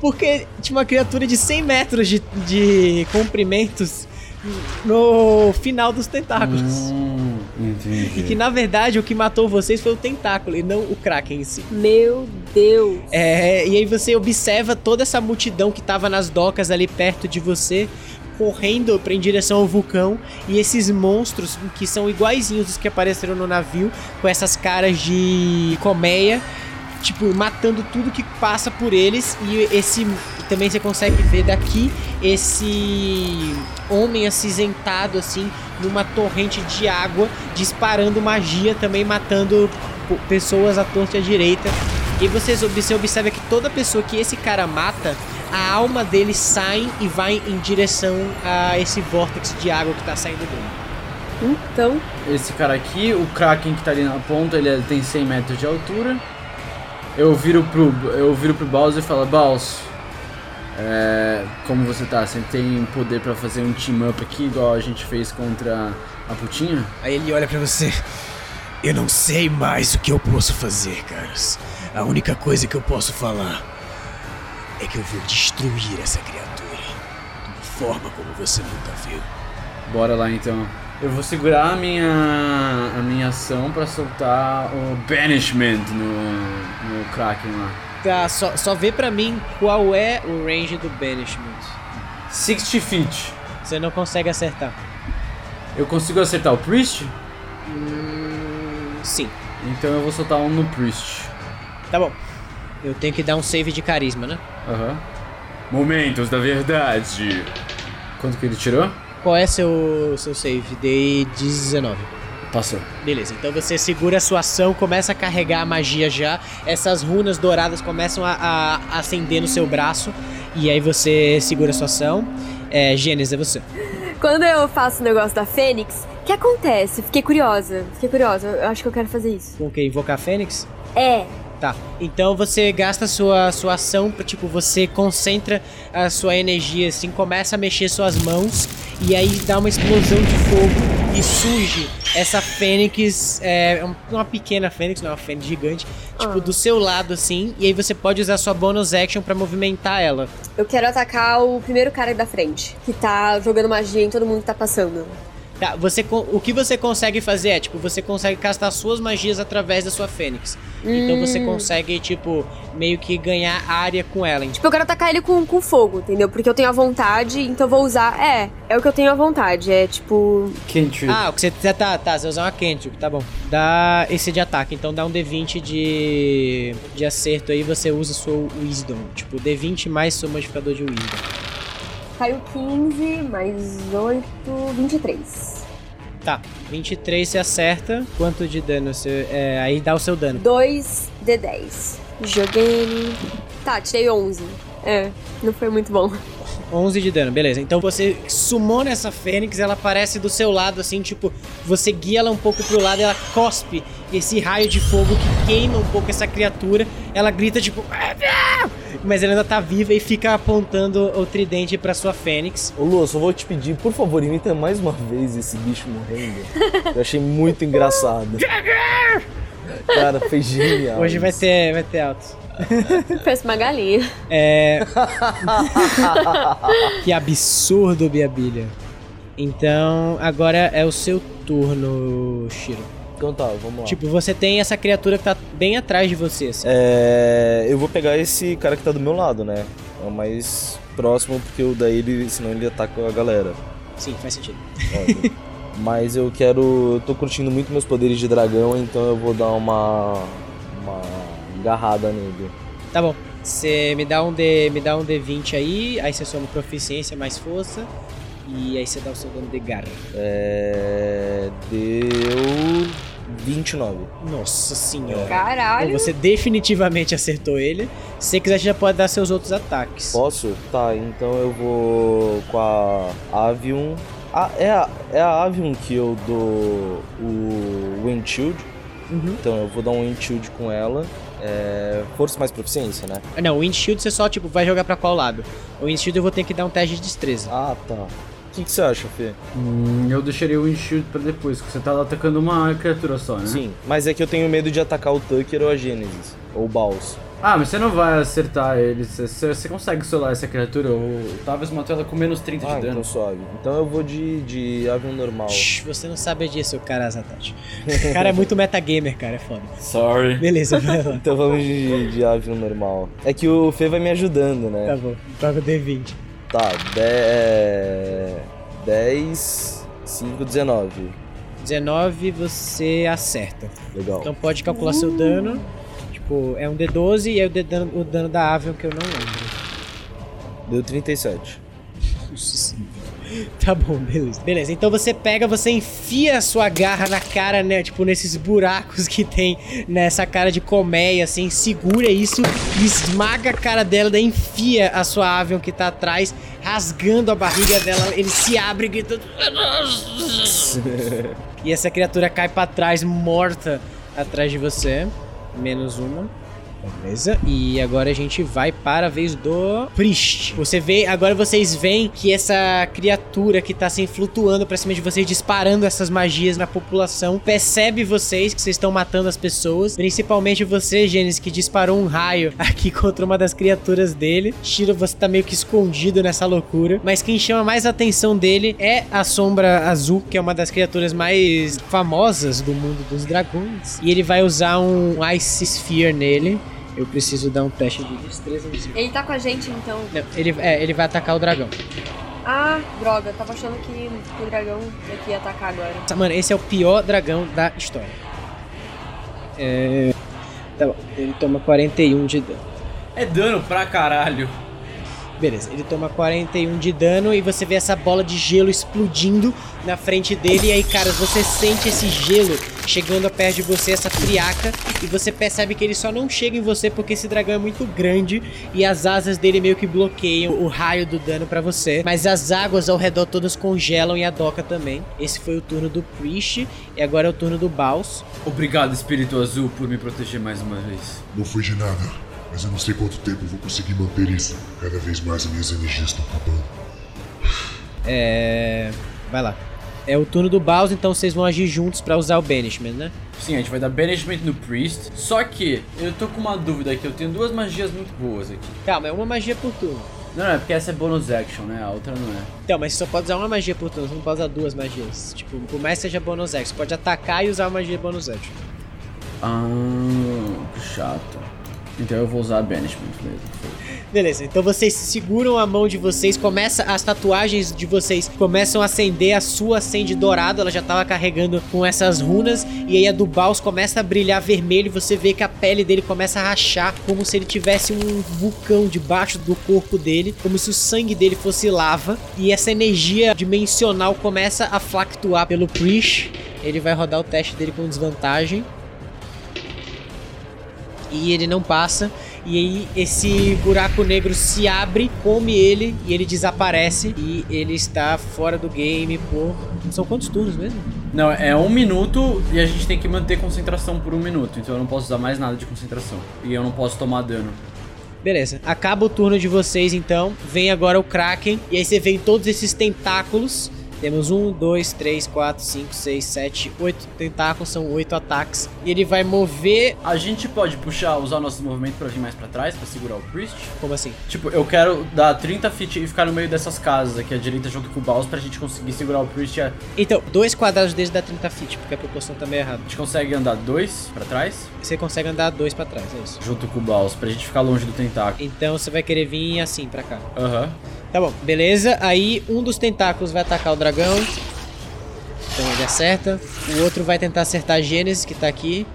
Porque tinha uma criatura de 100 metros de, de comprimentos no final dos tentáculos. Hum, entendi. E que na verdade o que matou vocês foi o tentáculo e não o Kraken em si. Meu Deus. É, e aí você observa toda essa multidão que tava nas docas ali perto de você, correndo pra, em direção ao vulcão, e esses monstros que são iguaizinhos os que apareceram no navio, com essas caras de colmeia, tipo, matando tudo que passa por eles, e esse também você consegue ver daqui esse homem acinzentado assim numa torrente de água, disparando magia também matando pessoas à torta e à direita. E vocês você observa que toda pessoa que esse cara mata, a alma dele sai e vai em direção a esse vórtice de água que tá saindo dele. Então, Esse cara aqui, o Kraken que tá ali na ponta, ele é- tem 100 metros de altura. Eu viro pro, eu viro pro Bowser e falo, Baus, é, como você tá? Você tem poder pra fazer um team up aqui, igual a gente fez contra a Putinha? Aí ele olha pra você. Eu não sei mais o que eu posso fazer, caras. A única coisa que eu posso falar é que eu vou destruir essa criatura de uma forma como você nunca viu. Bora lá então. Eu vou segurar a minha, a minha ação pra soltar o Banishment no, no Kraken lá. Tá, só, só vê pra mim qual é o range do Banishment. 60 feet. Você não consegue acertar. Eu consigo acertar o Priest? Hum, sim. Então eu vou soltar um no Priest. Tá bom. Eu tenho que dar um save de carisma, né? Aham. Momentos da verdade. Quanto que ele tirou? Qual é seu, seu save? Dei 19. Passou. Beleza, então você segura a sua ação, começa a carregar a magia já. Essas runas douradas começam a, a acender no seu braço. E aí você segura a sua ação. É, Gênesis, é você. quando eu faço o negócio da Fênix, o que acontece? Fiquei curiosa. Fiquei curiosa. Eu acho que eu quero fazer isso. Com o que? Invocar a Fênix? É. Tá. Então você gasta sua, sua ação tipo, você concentra a sua energia, assim, começa a mexer suas mãos e aí dá uma explosão de fogo e surge essa fênix, é um- uma pequena fênix, não é uma fênix gigante, tipo, Ah. do seu lado, assim, e aí você pode usar sua bonus action pra movimentar ela. Eu quero atacar o primeiro cara da frente, que tá jogando magia em todo mundo que tá passando. Tá, você, o que você consegue fazer é, tipo, você consegue castar suas magias através da sua fênix. Então você consegue, tipo, meio que ganhar área com ela. Tipo, eu quero atacar ele com, com fogo, entendeu? Porque eu tenho a vontade, então eu vou usar. É, é o que eu tenho a vontade. É tipo. Cantrip. Ah, o que você tá, tá, tá, você vai usar uma cantrip, tá bom. Dá esse de ataque, então dá um D20 de, de acerto aí, você usa o seu Wisdom. Tipo, D20 mais seu modificador de Wisdom. Caiu 15, mais 8, 23. Tá, 23 você acerta. Quanto de dano você. É, aí dá o seu dano. 2 de 10. Joguei. Tá, tirei 11. É, não foi muito bom. 11 de dano, beleza. Então você sumona essa fênix, ela aparece do seu lado, assim, tipo, você guia ela um pouco pro lado, ela cospe esse raio de fogo que queima um pouco essa criatura. Ela grita, tipo, mas ela ainda tá viva e fica apontando o tridente pra sua fênix. Ô Lu, eu só vou te pedir, por favor, imita mais uma vez esse bicho morrendo. Eu achei muito engraçado. Cara, foi genial. Hoje vai ter, vai ter altos. Parece uma galinha. É. que absurdo, Biabilha. Então, agora é o seu turno, Shiro. Então tá, vamos lá. Tipo, você tem essa criatura que tá bem atrás de você, assim. É, eu vou pegar esse cara que tá do meu lado, né? É o mais próximo, porque o daí ele, senão ele ataca a galera. Sim, faz sentido. Óbvio. Mas eu quero. Eu tô curtindo muito meus poderes de dragão, então eu vou dar uma. uma agarrada nele. Tá bom. Você me dá um D, me dá um D20 aí, aí você soma proficiência mais força e aí você dá o seu dano de garra. É. Deu. 29. Nossa senhora. Caralho. Então você definitivamente acertou ele. Se você quiser, você já pode dar seus outros ataques. Posso? Tá, então eu vou com a Avium. Ah, é a, é a Avium que eu dou o Wind Shield. Uhum. Então eu vou dar um Wind Shield com ela. É, força mais proficiência, né? Não, o Windshield você só tipo vai jogar pra qual lado? O Windshield eu vou ter que dar um teste de destreza. Ah, tá. O que, que você acha, Fê? Hum, eu deixaria o Windshield pra depois, porque você tá atacando uma criatura só, né? Sim, mas é que eu tenho medo de atacar o Tucker ou a Genesis. Ou o Baus. Ah, mas você não vai acertar ele. Você, você- consegue solar essa criatura. O Tavius matou ela com menos 30 Ah, de dano. então suave. Então eu vou de, de Avium normal. Shhh, você não sabe disso, cara Azatati. O cara é muito metagamer, cara, é foda. Sorry. Beleza, vai lá. Então vamos de, de Avium normal. É que o Fê vai me ajudando, né? Tá bom, joga o D20. Tá, 10, 5, 19. 19 você acerta. Legal. Então pode calcular seu dano. Tipo, é um D12 e aí o, dano- o dano da Avion que eu não lembro. Deu 37. Nossa. Tá bom, beleza. Beleza, então você pega, você enfia a sua garra na cara, né? Tipo, nesses buracos que tem nessa cara de colmeia, assim, segura isso e esmaga a cara dela, daí enfia a sua Avion que tá atrás, rasgando a barriga dela, ele se abre gritando. e essa criatura cai pra trás, morta, atrás de você. Menos uma. Beleza. E agora a gente vai para a vez do Priest. Você vê, agora vocês veem que essa criatura que tá assim flutuando pra cima de vocês, disparando essas magias na população, percebe vocês que vocês estão matando as pessoas, principalmente você, Gênesis, que disparou um raio aqui contra uma das criaturas dele. Shiro, você tá meio que escondido nessa loucura, mas quem chama mais a atenção dele é a Sombra Azul, que é uma das criaturas mais famosas do mundo dos dragões. E ele vai usar um Ice Sphere nele. Eu preciso dar um teste de destreza. Ele tá com a gente então. Não, ele, é, ele vai atacar o dragão. Ah, droga, tava achando que o dragão aqui ia atacar agora. Mano, esse é o pior dragão da história. É. Tá bom, ele toma 41 de dano. É dano pra caralho. Beleza, ele toma 41 de dano e você vê essa bola de gelo explodindo na frente dele. E aí, cara, você sente esse gelo chegando perto de você, essa friaca. E você percebe que ele só não chega em você porque esse dragão é muito grande. E as asas dele meio que bloqueiam o raio do dano pra você. Mas as águas ao redor todas congelam e a doca também. Esse foi o turno do Priest. E agora é o turno do Baus. Obrigado, Espírito Azul, por me proteger mais uma vez. Não foi de nada, mas eu não sei quanto tempo eu vou conseguir manter isso. Cada vez mais as minhas energias estão acabando. É. Vai lá. É o turno do Baus, então vocês vão agir juntos pra usar o Banishment, né? Sim, a gente vai dar Banishment no Priest. Só que eu tô com uma dúvida aqui. Eu tenho duas magias muito boas aqui. Calma, é uma magia por turno. Não, não, é porque essa é bonus action, né? A outra não é. Então, mas você só pode usar uma magia por turno, você não pode usar duas magias. Tipo, por mais que seja bonus action, você pode atacar e usar uma magia bonus action. Ah, que chato. Então eu vou usar Banishment mesmo. Beleza, então vocês seguram a mão de vocês, começa as tatuagens de vocês começam a acender, a sua acende dourado, ela já tava carregando com essas runas, e aí a do Baus começa a brilhar vermelho, você vê que a pele dele começa a rachar, como se ele tivesse um vulcão debaixo do corpo dele, como se o sangue dele fosse lava, e essa energia dimensional começa a fluctuar pelo Prish. Ele vai rodar o teste dele com desvantagem. E ele não passa. E aí esse buraco negro se abre, come ele e ele desaparece. E ele está fora do game por. São quantos turnos mesmo? Não, é um minuto e a gente tem que manter concentração por um minuto. Então eu não posso usar mais nada de concentração. E eu não posso tomar dano. Beleza, acaba o turno de vocês então. Vem agora o Kraken. E aí você vê todos esses tentáculos Temos um, dois, três, quatro, cinco, seis, sete, oito tentáculos, são oito ataques. E ele vai mover. A gente pode puxar, usar o nosso movimento pra vir mais pra trás, pra segurar o Priest? Como assim? Tipo, eu quero dar 30 feet e ficar no meio dessas casas aqui à direita junto com o Baus pra gente conseguir segurar o Priest. A Então, dois quadrados desde dá 30 feet, porque a proporção tá meio errada. gente consegue andar dois pra trás Você consegue andar dois pra trás, é isso. junto com o Baus pra gente ficar longe do tentáculo. Então você vai querer vir assim pra cá. Aham. Tá bom, beleza. Aí um dos tentáculos vai atacar o dragão. Então ele acerta. O outro vai tentar acertar a Gênesis, que tá aqui.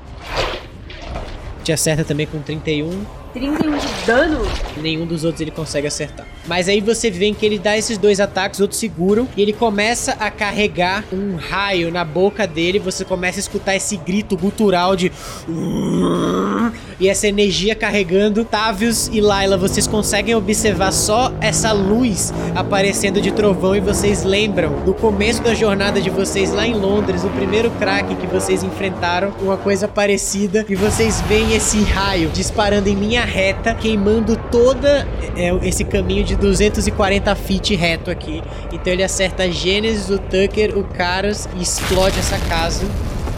Te acerta também com 31. 31 de dano? Nenhum dos outros ele consegue acertar. Mas aí você vê que ele dá esses dois ataques, os outros seguram. E ele começa a carregar um raio na boca dele. Você começa a escutar esse grito gutural de. E essa energia carregando. Tavius e Layla, vocês conseguem observar só essa luz aparecendo de trovão. E vocês lembram do começo da jornada de vocês lá em Londres, o primeiro crack que vocês enfrentaram, uma coisa parecida. E vocês veem esse raio disparando em linha reta, queimando toda é, esse caminho de 240 feet reto aqui. Então ele acerta a Gênesis, o Tucker, o Caras e explode essa casa.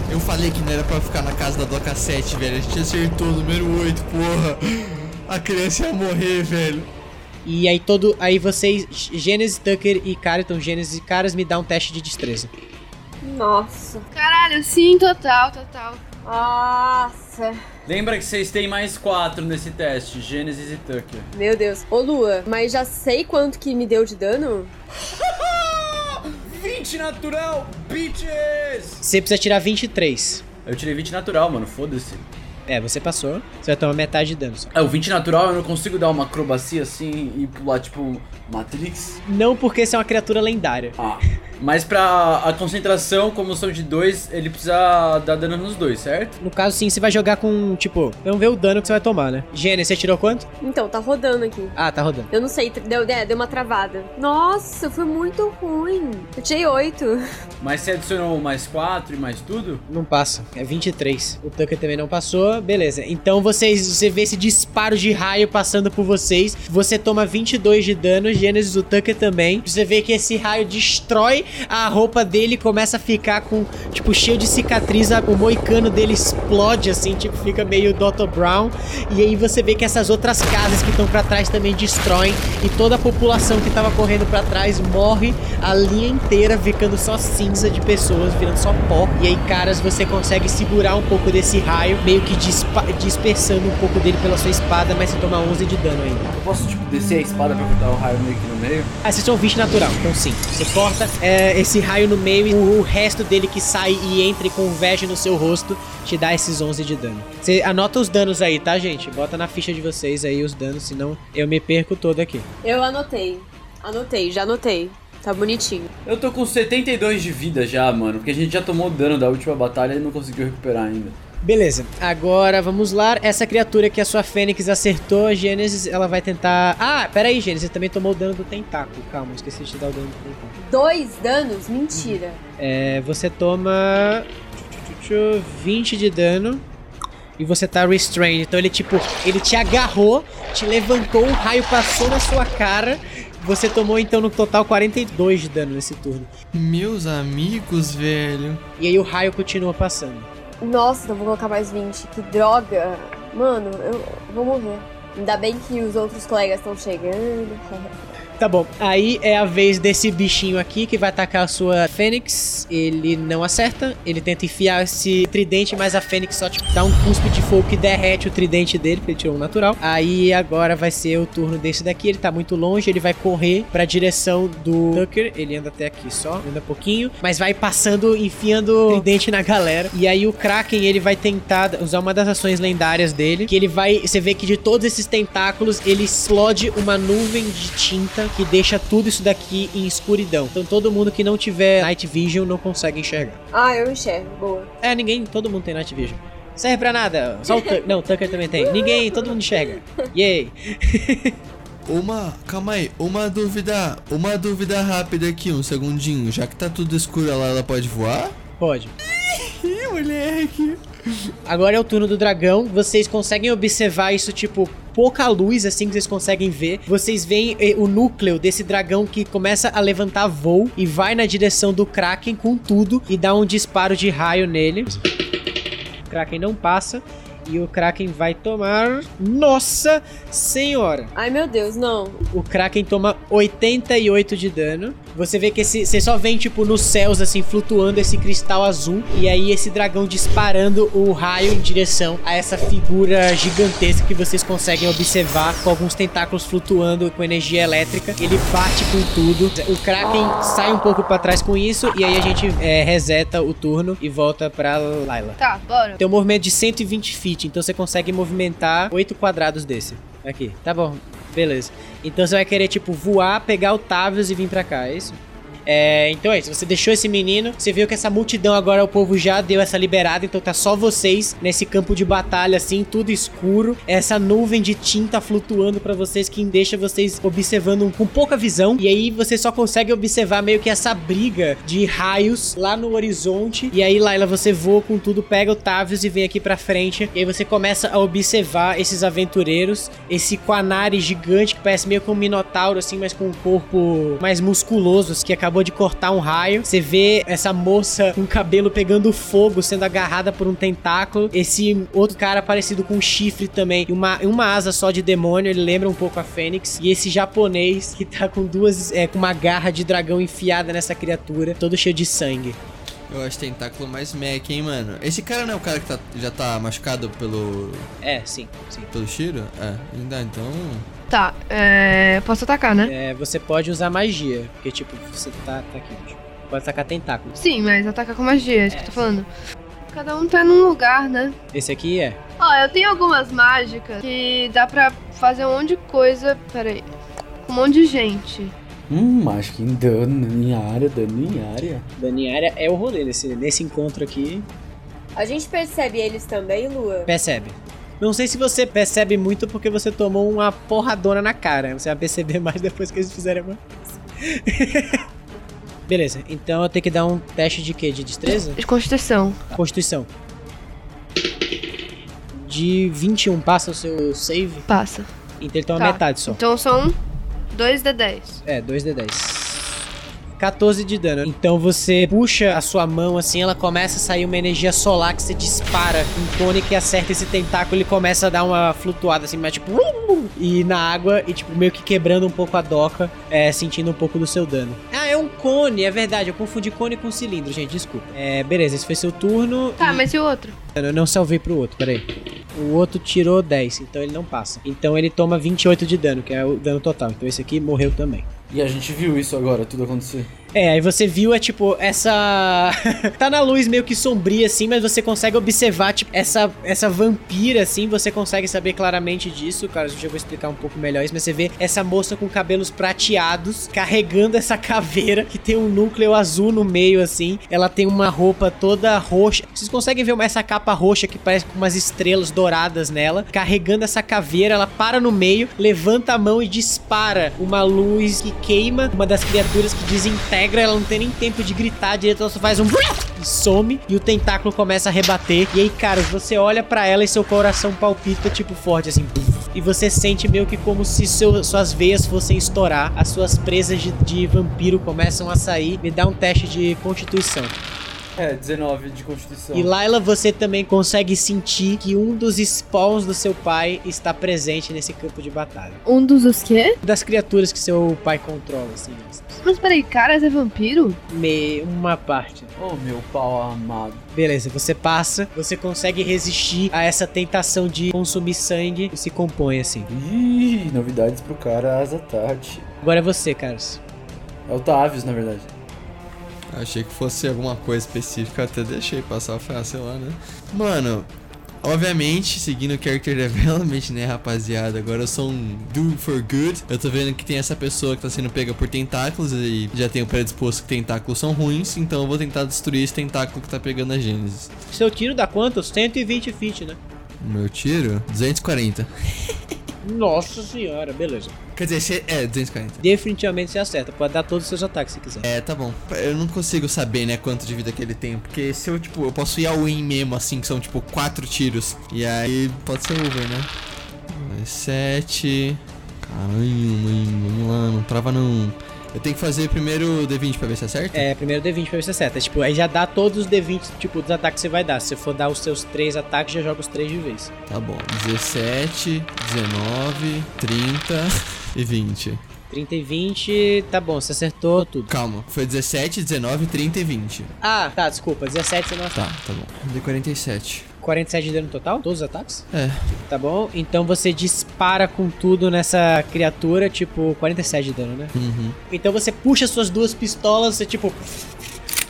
Eu falei que não era pra ficar na casa da Doca 7, velho. A gente acertou o número 8, porra. A criança ia morrer, velho. E aí todo. Aí vocês. Gênesis, Tucker e Caras. Então Gênesis e Caras me dá um teste de destreza. Nossa. Caralho, sim, total, total. Nossa. Lembra que vocês têm mais quatro nesse teste, Gênesis e Tucker. Meu Deus. Ô, Lua, mas já sei quanto que me deu de dano? 20 natural, bitches! Você precisa tirar 23. Eu tirei 20 natural, mano, foda-se. É, você passou. Você vai tomar metade de dano só. É, o 20 natural eu não consigo dar uma acrobacia assim e pular tipo Matrix. Não porque você é uma criatura lendária. Ah. Mas pra a concentração, como são de dois, ele precisa dar dano nos dois, certo? No caso, sim, você vai jogar com, tipo, vamos ver o dano que você vai tomar, né? Gênesis, você tirou quanto? Então, tá rodando aqui. Ah, tá rodando. Eu não sei, deu, é, deu uma travada. Nossa, foi muito ruim. Eu tirei 8. Mas você adicionou mais quatro e mais tudo? Não passa. É 23. O Tucker também não passou. Beleza. Então vocês, você vê esse disparo de raio passando por vocês. Você toma 22 de dano. Gênesis, o Tucker também. Você vê que esse raio destrói a roupa dele começa a ficar com, tipo, cheio de cicatriz. O moicano dele explode, assim, tipo, fica meio Dr. Brown. E aí você vê que essas outras casas que estão pra trás também destroem. E toda a população que tava correndo pra trás morre. A linha inteira ficando só cinza de pessoas, virando só pó. E aí, caras, você consegue segurar um pouco desse raio, meio que dispersando um pouco dele pela sua espada, mas você toma 11 de dano ainda. Eu posso, tipo, descer a espada pra cortar o raio meio que no meio? Ah, vocês são 20 natural, então sim. Você corta é, esse raio no meio e o, o resto dele que sai e entra e converge no seu rosto te dá esses 11 de dano. Você anota os danos aí, tá, gente? Bota na ficha de vocês aí os danos, senão eu me perco todo aqui. Eu anotei. Anotei, já anotei. Tá bonitinho. Eu tô com 72 de vida já, mano, porque a gente já tomou dano da última batalha e não conseguiu recuperar ainda. Beleza, agora vamos lá. Essa criatura que a sua Fênix acertou, a Gênesis, ela vai tentar. Ah, pera aí, Gênesis, você também tomou o dano do tentáculo. Calma, esqueci de te dar o dano do tentáculo. Dois danos? Mentira. É, você toma. 20 de dano. E você tá restrained. Então ele, tipo, ele te agarrou, te levantou, um raio passou na sua cara. Você tomou, então, no total 42 de dano nesse turno. Meus amigos, velho. E aí o raio continua passando. Nossa, então vou colocar mais 20. Que droga. Mano, eu vou morrer. Ainda bem que os outros colegas estão chegando. Tá bom, aí é a vez desse bichinho aqui que vai atacar a sua Fênix. Ele não acerta, ele tenta enfiar esse tridente, mas a Fênix só tipo, dá um cuspe de fogo que derrete o tridente dele, porque ele tirou um natural. Aí agora vai ser o turno desse daqui, ele tá muito longe, ele vai correr pra direção do Tucker. Ele anda até aqui só, anda pouquinho, mas vai passando, enfiando o tridente na galera. E aí o Kraken, ele vai tentar usar uma das ações lendárias dele, que ele vai, você vê que de todos esses tentáculos, ele explode uma nuvem de tinta que deixa tudo isso daqui em escuridão. Então todo mundo que não tiver Night Vision não consegue enxergar. Ah, eu enxergo. Boa. É, ninguém, todo mundo tem Night Vision. Serve pra nada, só o Tucker. Não, o Tucker também tem. Ninguém, todo mundo enxerga. Yay! Uma. Calma aí, uma dúvida. Uma dúvida rápida aqui, um segundinho. Já que tá tudo escuro, ela, ela pode voar? Pode. Ih, moleque. Agora é o turno do dragão. Vocês conseguem observar isso, tipo, pouca luz, assim que vocês conseguem ver. Vocês veem eh, o núcleo desse dragão que começa a levantar voo e vai na direção do Kraken com tudo e dá um disparo de raio nele. O Kraken não passa. E o Kraken vai tomar. Nossa Senhora! Ai, meu Deus, não. O Kraken toma 88 de dano. Você vê que esse, você só vem, tipo, nos céus, assim, flutuando esse cristal azul. E aí esse dragão disparando o raio em direção a essa figura gigantesca que vocês conseguem observar com alguns tentáculos flutuando com energia elétrica. Ele bate com tudo. O Kraken sai um pouco pra trás com isso. E aí a gente é, reseta o turno e volta pra Layla. Tá, bora. Tem um movimento de 120 feet, então você consegue movimentar 8 quadrados desse. Aqui, tá bom. Beleza. Então você vai querer, tipo, voar, pegar o Tavius e vir pra cá, é isso? É, então é isso, você deixou esse menino, você viu que essa multidão agora o povo já deu essa liberada, então tá só vocês nesse campo de batalha assim, tudo escuro, essa nuvem de tinta flutuando pra vocês que deixa vocês observando com pouca visão, e aí você só consegue observar meio que essa briga de raios lá no horizonte, e aí Laila você voa com tudo, pega o Tavius e vem aqui pra frente, e aí você começa a observar esses aventureiros, esse Quanari gigante que parece meio que um minotauro assim, mas com um corpo mais musculoso, que acabou de cortar um raio. Você vê essa moça com o cabelo pegando fogo, sendo agarrada por um tentáculo. Esse outro cara parecido com um chifre também, e uma, uma asa só de demônio, ele lembra um pouco a Fênix. E esse japonês que tá com duas, é, com uma garra de dragão enfiada nessa criatura, todo cheio de sangue. Eu acho tentáculo mais mech, hein, mano. Esse cara não é o cara que tá- já tá machucado pelo. É, sim, sim. pelo tiro? É, ainda então. Tá, é. Posso atacar, né? É, você pode usar magia, porque tipo, você tá, tá aqui. tipo, Pode atacar tentáculo. Sim, mas atacar com magia, é isso que eu tô falando. Cada um tá num lugar, né? Esse aqui é. Ó, eu tenho algumas mágicas que dá pra fazer um monte de coisa. Pera aí. Com um monte de gente. Hum, acho que em dano em área, dano em área. Daniária é o rolê nesse, nesse encontro aqui. A gente percebe eles também, Lua? Percebe. Não sei se você percebe muito porque você tomou uma porradona na cara. Você vai perceber mais depois que eles fizerem alguma coisa. Beleza, então eu tenho que dar um teste de quê? De destreza? De constituição. Constituição. De 21 passa o seu save, Passa. então ele toma Tá. metade só. Então são 2 de 10. É, 2d10. 14 de dano. Então você puxa a sua mão assim, ela começa a sair uma energia solar que você dispara um cone que acerta esse tentáculo, ele começa a dar uma flutuada assim, mas tipo, e na água e tipo meio que quebrando um pouco a doca, é, sentindo um pouco do seu dano. Ah, é um cone, é verdade, eu confundi cone com cilindro, gente, desculpa. É, beleza, esse foi seu turno. Tá, e- mas e o outro? eu não salvei pro outro, peraí. O outro tirou 10, então ele não passa. Então ele toma 28 de dano, que é o dano total. Então esse aqui morreu também. E a gente viu isso agora, tudo acontecer. É, aí você viu, é tipo, essa. tá na luz meio que sombria, assim, mas você consegue observar, tipo, essa, essa vampira, assim, você consegue saber claramente disso. Cara, eu já vou explicar um pouco melhor isso, mas você vê essa moça com cabelos prateados carregando essa caveira que tem um núcleo azul no meio, assim. Ela tem uma roupa toda roxa. Vocês conseguem ver essa capa roxa que parece com umas estrelas douradas nela. Carregando essa caveira, ela para no meio, levanta a mão e dispara uma luz que queima uma das criaturas que desintegra. Ela não tem nem tempo de gritar direito, ela só faz um e some e o tentáculo começa a rebater. E aí, cara, você olha pra ela e seu coração palpita tipo forte assim. E você sente meio que como se seu- suas veias fossem estourar, as suas presas de, de vampiro começam a sair. Me dá um teste de constituição. É, 19 de constituição. E Laila, você também consegue sentir que um dos spawns do seu pai está presente nesse campo de batalha. Um dos os quê? Das criaturas que seu pai controla, assim. Mas peraí, caras é vampiro? Me, uma parte. Oh, meu pau amado. Beleza, você passa, você consegue resistir a essa tentação de consumir sangue e se compõe assim. Ih, novidades pro cara Azatati. Agora é você, Carlos. É o Tavius, na verdade. Achei que fosse alguma coisa específica, até deixei passar, falei, ah, sei lá, né? Mano, obviamente, seguindo o character development, né, rapaziada? Agora eu sou um do for good. Eu tô vendo que tem essa pessoa que tá sendo pega por tentáculos e já tenho predisposto que tentáculos são ruins, então eu vou tentar destruir esse tentáculo que tá pegando a Gênesis. Seu tiro dá quanto? 120 feet, né? O meu tiro, 240. Nossa senhora, beleza. Quer dizer, é 240. Definitivamente você acerta. Pode dar todos os seus ataques se quiser. É, tá bom. Eu não consigo saber, né, quanto de vida que ele tem. Porque se eu, tipo, eu posso ir ao win mesmo, assim, que são, tipo, quatro tiros. E aí pode ser over, né? Mais sete. Caralho, mãe, vamos lá, não trava não. Eu tenho que fazer primeiro o D20 pra ver se acerta? É, primeiro D20 pra ver se acerta. Tipo, aí já dá todos os D20, tipo, dos ataques que você vai dar. Se você for dar os seus três ataques, já joga os três de vez. Tá bom. 17, 19, 30 e 20. 30 e 20, tá bom, você acertou tudo. Calma, foi 17, 19, 30 e 20. Ah, tá, desculpa, 17 você não acertou. Tá, tá bom. D47. 47 de dano total, todos os ataques? É. Tá bom? Então você dispara com tudo nessa criatura, tipo, 47 de dano, né? Uhum. Então você puxa suas duas pistolas, você tipo.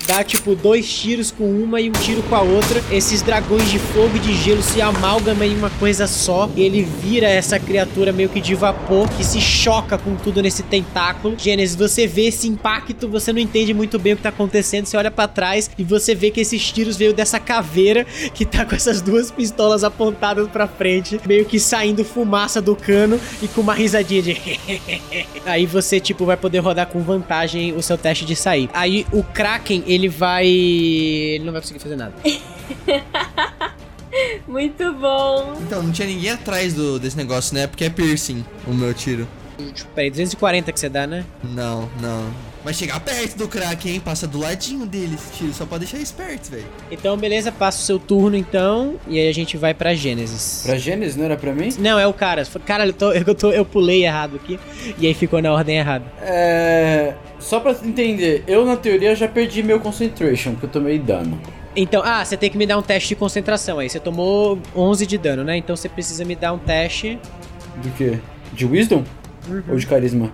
Dá tipo dois tiros com uma e um tiro com a outra. Esses dragões de fogo e de gelo se amalgamam em uma coisa só. E ele vira essa criatura meio que de vapor que se choca com tudo nesse tentáculo. Gênesis, você vê esse impacto, você não entende muito bem o que tá acontecendo. Você olha pra trás e você vê que esses tiros veio dessa caveira que tá com essas duas pistolas apontadas pra frente, meio que saindo fumaça do cano e com uma risadinha de. Aí você, tipo, vai poder rodar com vantagem o seu teste de sair. Aí o Kraken, ele vai. Ele não vai conseguir fazer nada. Muito bom. Então, não tinha ninguém atrás do, desse negócio, né? Porque é piercing o meu tiro. Peraí, 240 que você dá, né? Não, não. Vai chegar perto do crack, hein? Passa do ladinho dele esse tiro, só pra deixar esperto, velho. Então, beleza, passa o seu turno então. E aí a gente vai pra Gênesis. Pra Gênesis, não era pra mim? Não, é o cara. Cara, eu, tô, eu, tô- eu pulei errado aqui. E aí ficou na ordem errada. É. Só pra entender, eu na teoria já perdi meu concentration, porque eu tomei dano. Então, ah, você tem que me dar um teste de concentração aí. Você tomou 11 de dano, né? Então você precisa me dar um teste. Do quê? De Wisdom? Ou de Carisma?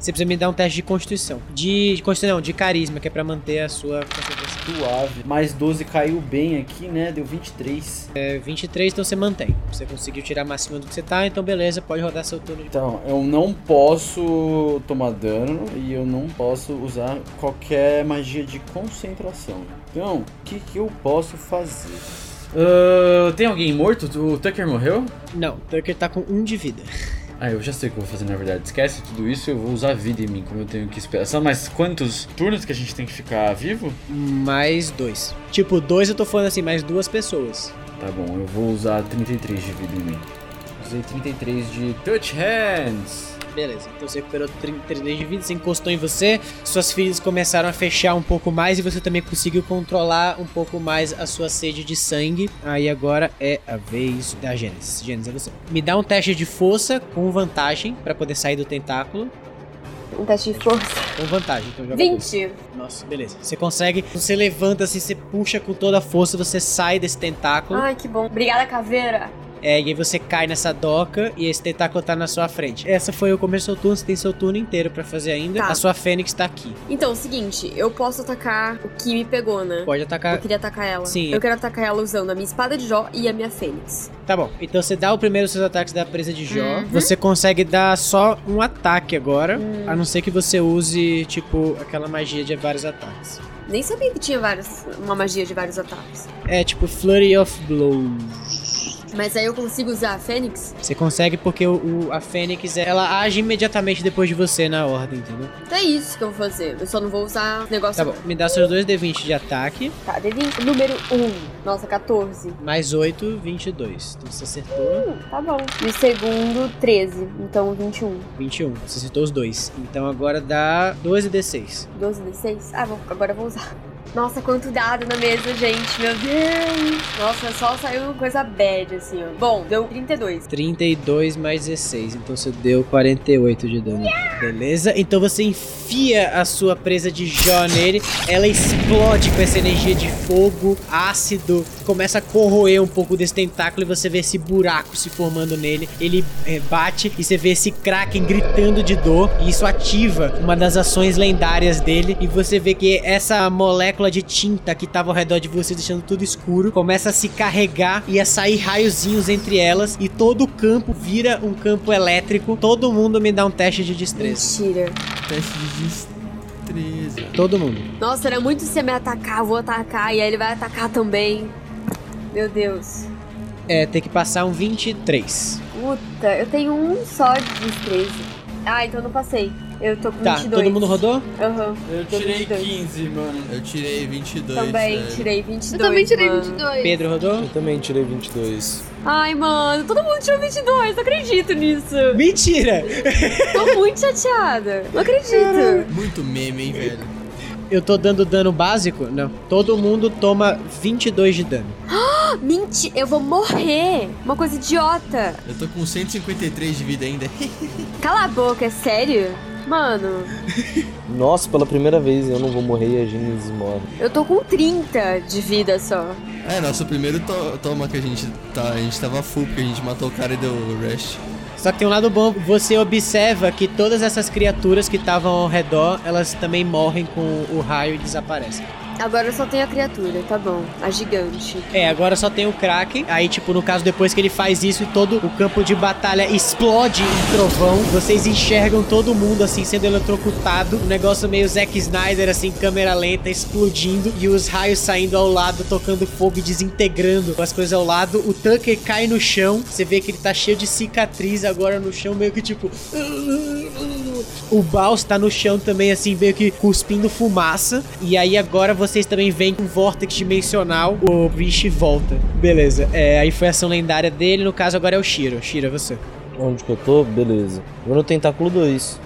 Você precisa me dar um teste de constituição. De, de constituição, não, de carisma, que é pra manter a sua concentração. Suave. Mais 12 caiu bem aqui, né? Deu 23. É 23, então você mantém. Você conseguiu tirar mais cima do que você tá, então beleza, pode rodar seu turno de. Então, eu não posso tomar dano e eu não posso usar qualquer magia de concentração. Então, o que, que eu posso fazer? Ah, tem alguém morto? O Tucker morreu? Não, o Tucker tá com 1 de vida. Ah, eu já sei o que eu vou fazer na verdade. Esquece tudo isso eu vou usar vida em mim, como eu tenho que esperar. São mais quantos turnos que a gente tem que ficar vivo? Mais dois. Tipo, dois eu tô falando assim, mais duas pessoas. Tá bom, eu vou usar 33 de vida em mim. Usei 33 de Touch Hands. Beleza, então você recuperou 33 de vida, você encostou em você, suas feridas começaram a fechar um pouco mais e você também conseguiu controlar um pouco mais a sua sede de sangue. Aí agora é a vez da Gênesis. Gênesis, é você. Me dá um teste de força com vantagem pra poder sair do tentáculo. Um teste de força. Com vantagem, então joga 20. Nossa, beleza. Você consegue, você levanta assim, você puxa com toda a força, você sai desse tentáculo. Ai, que bom. Obrigada, caveira. É, e aí você cai nessa doca e esse tentáculo tá na sua frente. Essa foi o começo do seu turno, você tem seu turno inteiro pra fazer ainda. Tá. A sua Fênix tá aqui. Então, seguinte, eu posso atacar o que me pegou, né? Pode Eu atacar. queria atacar ela. Sim. Eu quero atacar ela usando a minha espada de Jó e a minha fênix. Tá bom. Então você dá o primeiro dos seus ataques da presa de Jó. Uhum. Você consegue dar só um ataque agora. Hum. A não ser que você use, tipo, aquela magia de vários ataques. Nem sabia que tinha vários, uma magia de vários ataques. É tipo Flurry of Blows. Mas aí eu consigo usar a fênix? Você consegue porque o, o- a Fênix, ela age imediatamente depois de você na ordem, entendeu? Então é isso que eu vou fazer. Eu só não vou usar negócio. Tá bom. Me dá seus dois D20 de ataque. Tá, D20. Número 1. Nossa, 14. Mais 8, 22. Então você acertou Hum, tá bom. E o segundo, 13. Então 21. 21. Você acertou os dois. Então agora dá 12 D6. 12 D6? Ah, vou, agora eu vou usar. Nossa, quanto dado na mesa, gente. Meu Deus. Nossa, só saiu coisa bad, assim, ó. Bom, deu 32. 32 mais 16, então você deu 48 de dano. Beleza? Então você enfia a sua presa de Jó nele, ela explode com essa energia de fogo, ácido, começa a corroer um pouco desse tentáculo e você vê esse buraco se formando nele. Ele é, bate e você vê esse Kraken gritando de dor, e isso ativa uma das ações lendárias dele. E você vê que essa molécula de tinta que tava ao redor de você, deixando tudo escuro, começa a se carregar e a sair raiozinhos entre elas, e todo o campo vira um campo elétrico. Todo mundo me dá um teste de destreza. Mentira. Teste de destreza. Todo mundo. Nossa, era muito se você me atacar, eu vou atacar. E aí ele vai atacar também. Meu Deus. É, tem que passar um 23. Puta, eu tenho um só de destreza. Ah, então não passei. Eu tô com Tá, 22. todo mundo rodou? Aham. Eu tirei 22. 15, mano. Eu tirei 22. Também velho. tirei 22. Eu também tirei mano. 22. Pedro rodou? Eu também tirei 22. Ai, mano, todo mundo tirou 22. Não acredito nisso. Mentira! Tô muito chateada. Não acredito. Muito meme, hein, velho. Eu tô dando dano básico? Não. Todo mundo toma 22 de dano. Mentira, eu vou morrer. Uma coisa idiota. Eu tô com 153 de vida ainda. Cala a boca, é sério? Mano, Nossa, pela primeira vez eu não vou morrer e a Gênesis morre. eu tô com 30 de vida só. É, nosso primeiro to toma que a gente tá. A gente tava full, porque a gente matou o cara e deu rest. Só que tem um lado bom, você observa que todas essas criaturas que estavam ao redor, elas também morrem com o raio e desaparecem. Agora só tenho a criatura, tá bom. A gigante. É, agora só tem o Kraken. Aí, tipo, no caso, depois que ele faz isso e todo o campo de batalha explode em trovão, vocês enxergam todo mundo, assim, sendo eletrocutado. Um negócio meio Zack Snyder, assim, câmera lenta, explodindo. E os raios saindo ao lado, tocando fogo e desintegrando as coisas ao lado. O Tucker cai no chão. Você vê que ele tá cheio de cicatriz agora no chão, meio que tipo. O Baus tá no chão também, assim, meio que cuspindo fumaça. E aí agora vocês também veem com um vórtex dimensional. O Rishi volta. Beleza. É, aí foi a ação lendária dele. No caso, agora é o Shiro. Shiro, é você. Onde que eu tô? Beleza. Vou no tentáculo 2.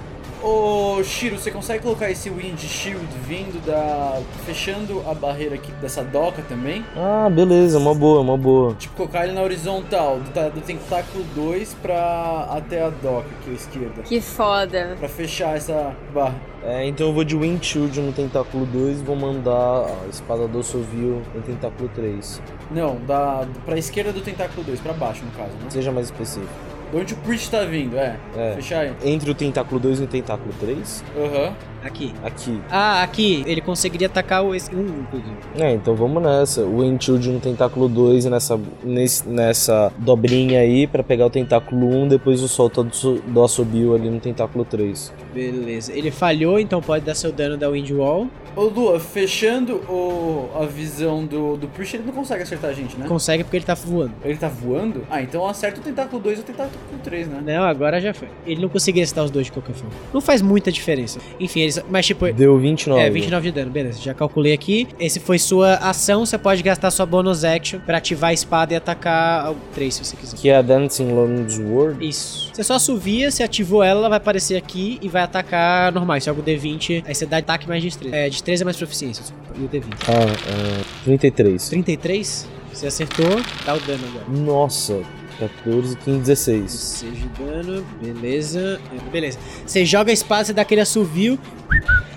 Ô, Shiro, você consegue colocar esse Wind Shield vindo da. fechando a barreira aqui dessa doca também? Ah, beleza, uma boa, uma boa. Tipo, colocar ele na horizontal, do, do tentáculo 2 pra. até a doca aqui à esquerda. Que foda. Pra fechar essa barra. É, então eu vou de Wind Shield no tentáculo 2 e vou mandar a espada do Sovio no tentáculo 3. Não, da. pra esquerda do tentáculo 2, pra baixo no caso, né? Seja mais específico. De onde o Priest tá vindo, é. É. Fechar aí. Entre o tentáculo 2 e o tentáculo 3? Aham. Aqui. Aqui. Ah, aqui. Ele conseguiria atacar o esse. Um, inclusive. É, então vamos nessa. O Wind Shield no tentáculo 2 e nessa, nesse- nessa dobrinha aí pra pegar o tentáculo 1, depois o solta do, do assobio ali no tentáculo 3. Beleza. Ele falhou, então pode dar seu dano da Wind Wall. Ô Lua, fechando o, a visão do, do Priest, ele não consegue acertar a gente, né? Consegue porque ele tá voando. Ele tá voando? Ah, então acerta o tentáculo 2 e o tentáculo 3, né? Não, agora já foi. Ele não conseguiria acertar os dois de qualquer forma. Não faz muita diferença. Enfim, eles. Mas tipo. Deu 29. É, 29 de dano, beleza. Já calculei aqui. Esse foi sua ação. Você pode gastar sua bonus action pra ativar a espada e atacar o 3 se você quiser. Que é a Dancing Long's Word. Isso. Você só assovia, você ativou ela, ela vai aparecer aqui e vai atacar normal. Isso é algo D20. Aí você dá ataque mais destreza. É, destreza é mais proficiência. desculpa, E o D20. Ah, é, 33. 33. Você acertou, dá o dano agora. Nossa, 14, 15, 16. 16 de dano, beleza. É, Beleza. Você joga a espada, você dá aquele assovio.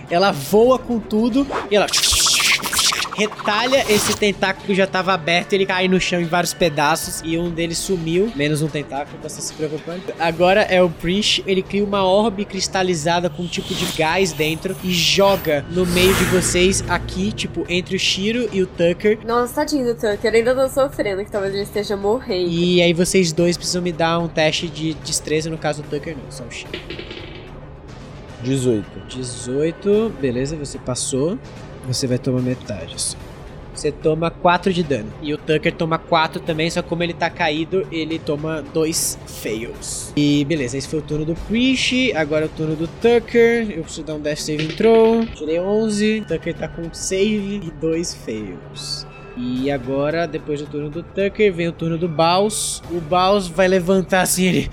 Ela voa com tudo e ela retalha esse tentáculo que já tava aberto, ele cai no chão em vários pedaços e um deles sumiu, menos um tentáculo, você se preocupando. Agora é o Priest, ele cria uma orbe cristalizada com um tipo de gás dentro e joga no meio de vocês aqui, tipo, entre o Shiro e o Tucker. Nossa, tadinho do Tucker. Ainda tô sofrendo, que talvez ele esteja morrendo. E aí vocês dois precisam me dar um teste de destreza, no caso do Tucker não, só o Shiro. 18. 18, beleza, você passou. Você vai tomar metade. só. Você toma 4 de dano. E o Tucker toma 4 também, só como ele tá caído, ele toma 2 fails. E beleza, esse foi o turno do Priest. Agora é o turno do Tucker. Eu preciso dar um dash save throw. Tirei 11. O Tucker tá com save e 2 fails. E agora, depois do turno do Tucker, vem o turno do Baus. O Baus vai levantar assim, ele.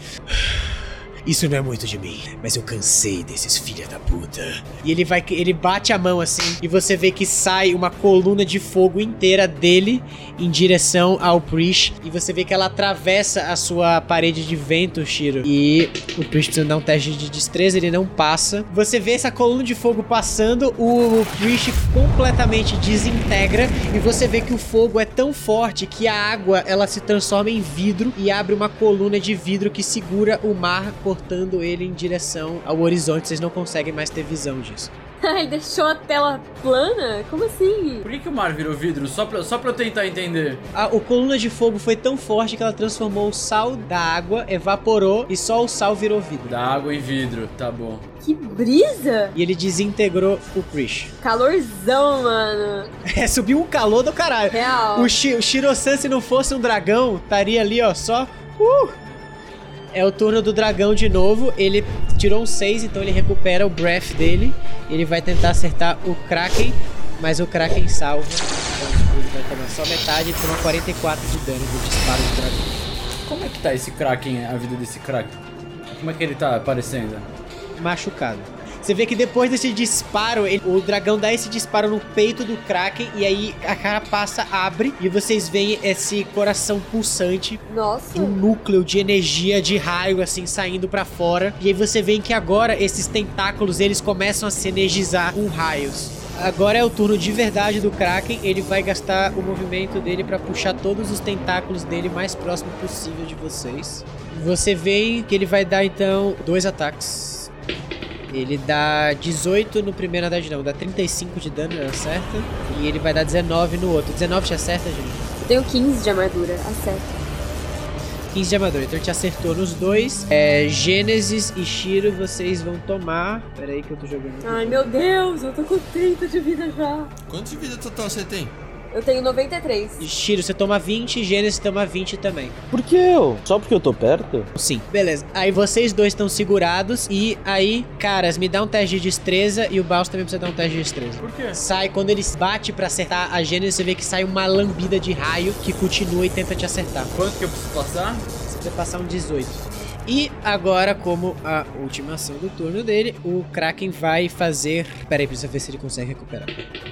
Isso não é muito de mim, mas eu cansei desses filha da puta. E ele vai, ele bate a mão assim e você vê que sai uma coluna de fogo inteira dele em direção ao Priest e você vê que ela atravessa a sua parede de vento, Shiro. E o Priest precisa dar um teste de destreza, ele não passa. Você vê essa coluna de fogo passando, o Priest completamente desintegra e você vê que o fogo é tão forte que a água ela se transforma em vidro e abre uma coluna de vidro que segura o mar cortando ele em direção ao horizonte. Vocês não conseguem mais ter visão disso. Ai, deixou a tela plana? Como assim? Por que, que o mar virou vidro? Só pra, só pra eu tentar entender. A o coluna de fogo foi tão forte que ela transformou o sal da água, evaporou e só o sal virou vidro. Da água em vidro, tá bom. Que brisa! E ele desintegrou o Prish. Calorzão, mano. É, subiu um calor do caralho. Real. O, Shi o Shiro-san, se não fosse um dragão, estaria ali, ó, só. Uh! É o turno do dragão de novo. Ele tirou um 6, então ele recupera o breath dele. Ele vai tentar acertar o Kraken, mas o Kraken salva. Então ele vai tomar só metade e toma 44 de dano do disparo do dragão. Como é que tá esse Kraken, a vida desse Kraken? Como é que ele tá aparecendo? Machucado. Você vê que depois desse disparo, ele- o dragão dá esse disparo no peito do Kraken e aí a carapaça abre e vocês veem esse coração pulsante Nossa. um núcleo de energia de raio assim saindo pra fora. E aí você vê que agora esses tentáculos eles começam a se energizar com raios. Agora é o turno de verdade do Kraken. Ele vai gastar o movimento dele pra puxar todos os tentáculos dele mais próximo possível de vocês. Você vê que ele vai dar então dois ataques. Ele dá 18 no primeiro andar de não, dá 35 de dano, ele acerta. E ele vai dar 19 no outro. 19 te acerta, gente? Eu tenho 15 de armadura, acerta. 15 de armadura, então ele te acertou nos dois. É, Gênesis e Shiro, vocês vão tomar. Pera aí que eu tô jogando. Ai meu Deus, eu tô com 30 de vida já. Quanto de vida total você tem? Eu tenho 93. Shiro, você toma 20, Gênesis toma 20 também. Por que eu? Só porque eu tô perto? Sim. Beleza. Aí vocês dois estão segurados. E aí, caras, me dá um teste de destreza. E o Baus também precisa dar um teste de destreza. Por quê? Sai, quando ele bate pra acertar a Gênesis, você vê que sai uma lambida de raio que continua e tenta te acertar. Quanto que eu preciso passar? Você vai passar um 18. E agora, como a última ação do turno dele, o Kraken vai fazer. Pera aí, precisa ver se ele consegue recuperar.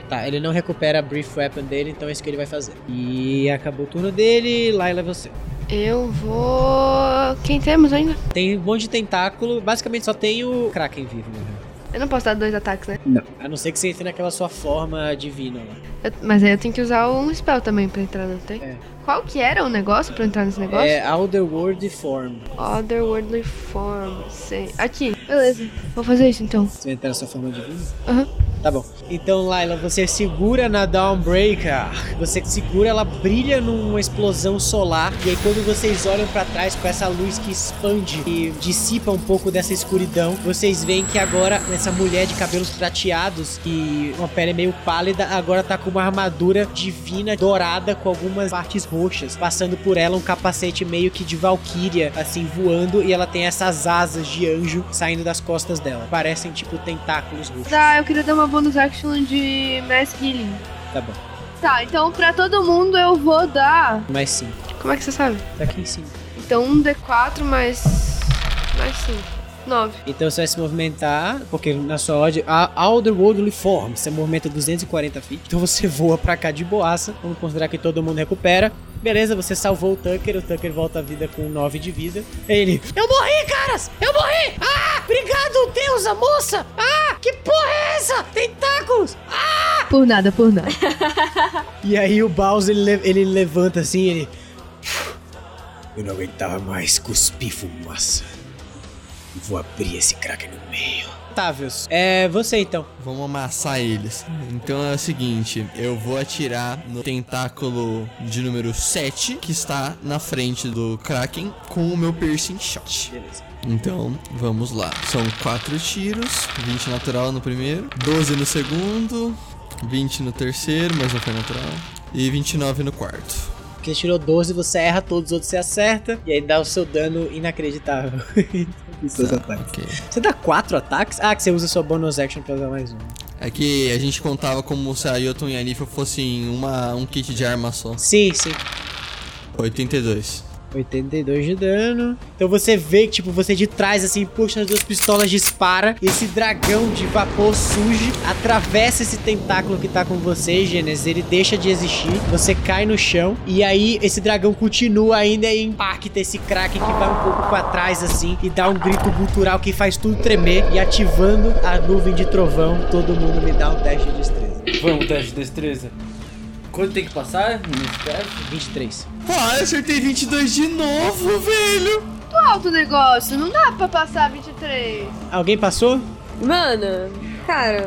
Tá, ele não recupera a Brief Weapon dele, então é isso que ele vai fazer. E acabou o turno dele, Laila é você. Eu vou. Quem temos ainda? Tem um monte de tentáculo, basicamente só tem o Kraken vivo, né? Eu não posso dar dois ataques, né? Não. A não ser que você entre naquela sua forma divina lá. Eu- mas aí eu tenho que usar um spell também pra entrar, não tem? É. Qual que era o negócio pra entrar nesse negócio? É Otherworld Form. Otherworldly Form. Sei. Aqui. Beleza. Vou fazer isso então. Você vai entrar na sua forma divina? Aham. Tá bom. Então, Laila, você segura na Dawnbreaker. Você segura, ela brilha numa explosão solar. E aí, quando vocês olham pra trás com essa luz que expande e dissipa um pouco dessa escuridão, vocês veem que agora essa mulher de cabelos prateados e uma pele meio pálida, agora tá com uma armadura divina dourada com algumas partes roxas, passando por ela um capacete meio que de valquíria, assim voando. E ela tem essas asas de anjo saindo das costas dela. Parecem tipo tentáculos roxos. Tá, eu queria dar uma bonus action de Mass Healing. Tá bom. Tá, então pra todo mundo eu vou dar. Mais 5. Como é que você sabe? Tá aqui em cima. Então um D4 mais. mais 5. 9. Então você vai se movimentar, porque na sua ordem, a Otherworldly Form, você movimenta 240 feet. Então você voa pra cá de boaça. Vamos considerar que todo mundo recupera. Beleza, você salvou o Tucker, o Tucker volta à vida com 9 de vida. Ele, eu morri, caras! Eu morri! Ah! Obrigado, deusa, moça! Ah! Que porra é essa? Tentáculos! Ah! Por nada, por nada. E aí o Bowser, ele, le- ele levanta assim, ele... Eu não aguentava mais cuspir fumaça. Vou abrir esse crack no meio. Távios, é você então. Vamos amassar eles. Então é o seguinte, eu vou atirar no tentáculo de número 7, que está na frente do Kraken, com o meu piercing shot. Beleza. Então, vamos lá. São 4 tiros, 20 natural no primeiro, 12 no segundo, 20 no terceiro, mas não foi natural, e 29 no quarto. Porque você tirou 12, você erra, todos os outros você acerta. E aí dá o seu dano inacreditável. Os seus ataques. Ok. Você dá 4 ataques? Ah, que você usa sua bonus action pra usar mais um. É que a gente contava como se a Yoton e a Nifel fossem uma, um kit de arma só. Sim, sim. 82. 82 de dano. Então você vê que, tipo, você de trás, assim, puxa as duas pistolas, dispara. Esse dragão de vapor surge, atravessa esse tentáculo que tá com você, Gênesis. Ele deixa de existir. Você cai no chão. E aí, esse dragão continua ainda e impacta esse Kraken que vai um pouco pra trás, assim. E dá um grito gutural que faz tudo tremer. E ativando a nuvem de trovão, todo mundo me dá um teste de destreza. Vamos, teste de destreza. Quanto tem que passar nesse teste? 23. Ah, eu acertei 22 de novo, velho! Alto o negócio, não dá pra passar 23. Alguém passou? Mano, cara,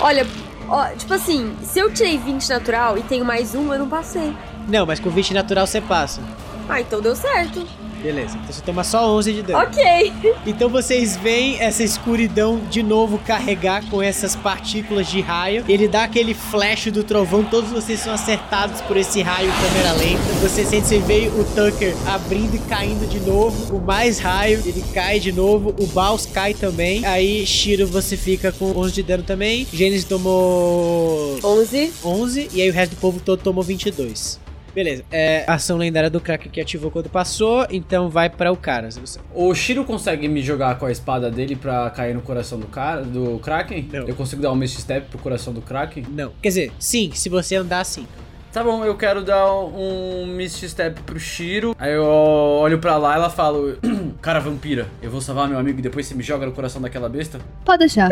olha, ó, tipo assim, se eu tirei 20 natural e tenho mais um, eu não passei. Não, mas com 20 natural você passa. Ah, então deu certo. Beleza, então você toma só 11 de dano. Ok. Então vocês veem essa escuridão de novo carregar com essas partículas de raio. Ele dá aquele flash do trovão, todos vocês são acertados por esse raio câmera lenta. Você sente, você vê o Tucker abrindo e caindo de novo. O mais raio, ele cai de novo. O Baus cai também. Aí, Shiro, você fica com 11 de dano também. Gênesis tomou 11. 11. E aí o resto do povo todo tomou 22. Beleza, é a ação lendária do Kraken que ativou quando passou, então vai pra o cara. você- O Shiro consegue me jogar com a espada dele pra cair no coração do cara, do Kraken? Não. Eu consigo dar um Misty Step pro coração do Kraken? Não, quer dizer, sim, se você andar sim. Tá bom, eu quero dar um Misty Step pro Shiro. Aí eu olho pra lá e ela falo: Cara, vampira, eu vou salvar meu amigo e depois você me joga no coração daquela besta? Pode deixar.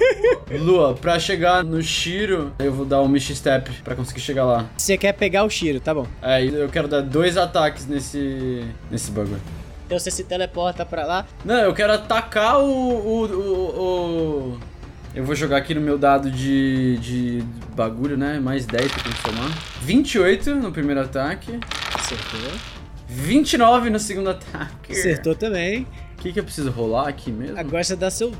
Lua, pra chegar no Shiro, eu vou dar um Misty Step pra conseguir chegar lá. Você quer pegar o Shiro, tá bom. Aí eu quero dar dois ataques nesse. nesse bagulho. Então você se teleporta pra lá. Não, eu quero atacar o. o, o, o- Eu vou jogar aqui no meu dado de, de bagulho, né? Mais 10 pra eu somar. 28 no primeiro ataque. Acertou. 29 no segundo ataque. Acertou também. O que, que eu preciso rolar aqui mesmo? Agora você dá seu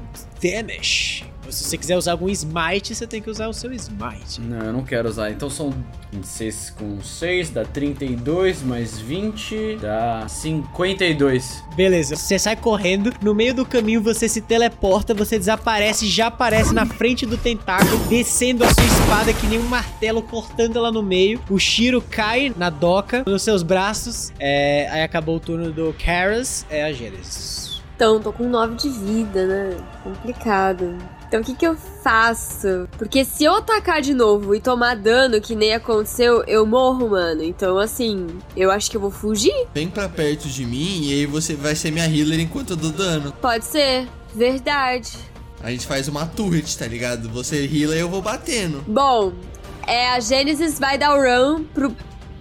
damage. Se você quiser usar algum smite, você tem que usar o seu smite. Não, eu não quero usar. Então são 26 com 6, dá 32, mais 20, dá 52. Beleza, você sai correndo, no meio do caminho você se teleporta, você desaparece, já aparece na frente do tentáculo, descendo a sua espada que nem um martelo, cortando ela no meio. O Shiro cai na doca nos seus braços. É, aí acabou o turno do Karas, é a Gênesis. Então, tô com 9 de vida, né? Complicado. Então, o que que eu faço? Porque se eu atacar de novo e tomar dano, que nem aconteceu, eu morro, mano. Então, assim, eu acho que eu vou fugir. Vem pra perto de mim e aí você vai ser minha healer enquanto eu dou dano. Pode ser. Verdade. A gente faz uma turret, tá ligado? Você heala e eu vou batendo. Bom, é, a Gênesis vai dar o run pro,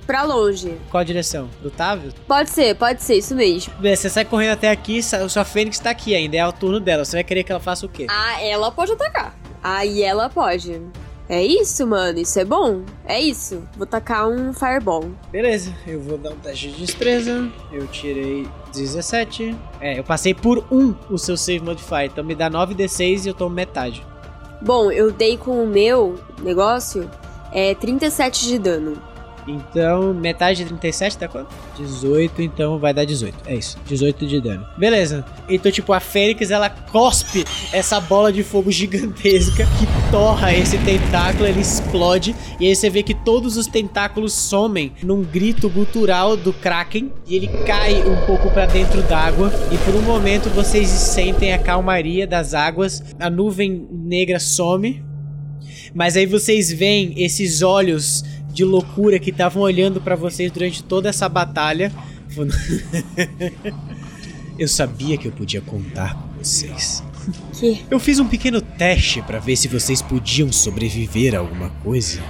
pra longe. Qual a direção? Do Távio? Pode ser, pode ser, isso mesmo. Beleza, você sai correndo até aqui, sua Fênix tá aqui ainda, é o turno dela. Você vai querer que ela faça o quê? Ah, ela pode atacar. Aí ela pode. É isso, mano. Isso é bom. É isso. Vou tacar um fireball. Beleza, eu vou dar um teste de destreza. Eu tirei 17. É, eu passei por 1 o seu save modifier, então me dá 9d6 e eu tomo metade. Bom, eu dei com o meu negócio é 37 de dano. Então, metade de 37 dá quanto? 18, então vai dar 18. É isso, 18 de dano. Beleza. Então, tipo, a Fênix, ela cospe essa bola de fogo gigantesca que torra esse tentáculo, ele explode. E aí você vê que todos os tentáculos somem num grito gutural do Kraken. E ele cai um pouco pra dentro d'água. E por um momento vocês sentem a calmaria das águas. A nuvem negra some. Mas aí vocês veem esses olhos de loucura que estavam olhando pra vocês durante toda essa batalha. eu sabia que eu podia contar com vocês. Que? Eu fiz um pequeno teste pra ver se vocês podiam sobreviver a alguma coisa.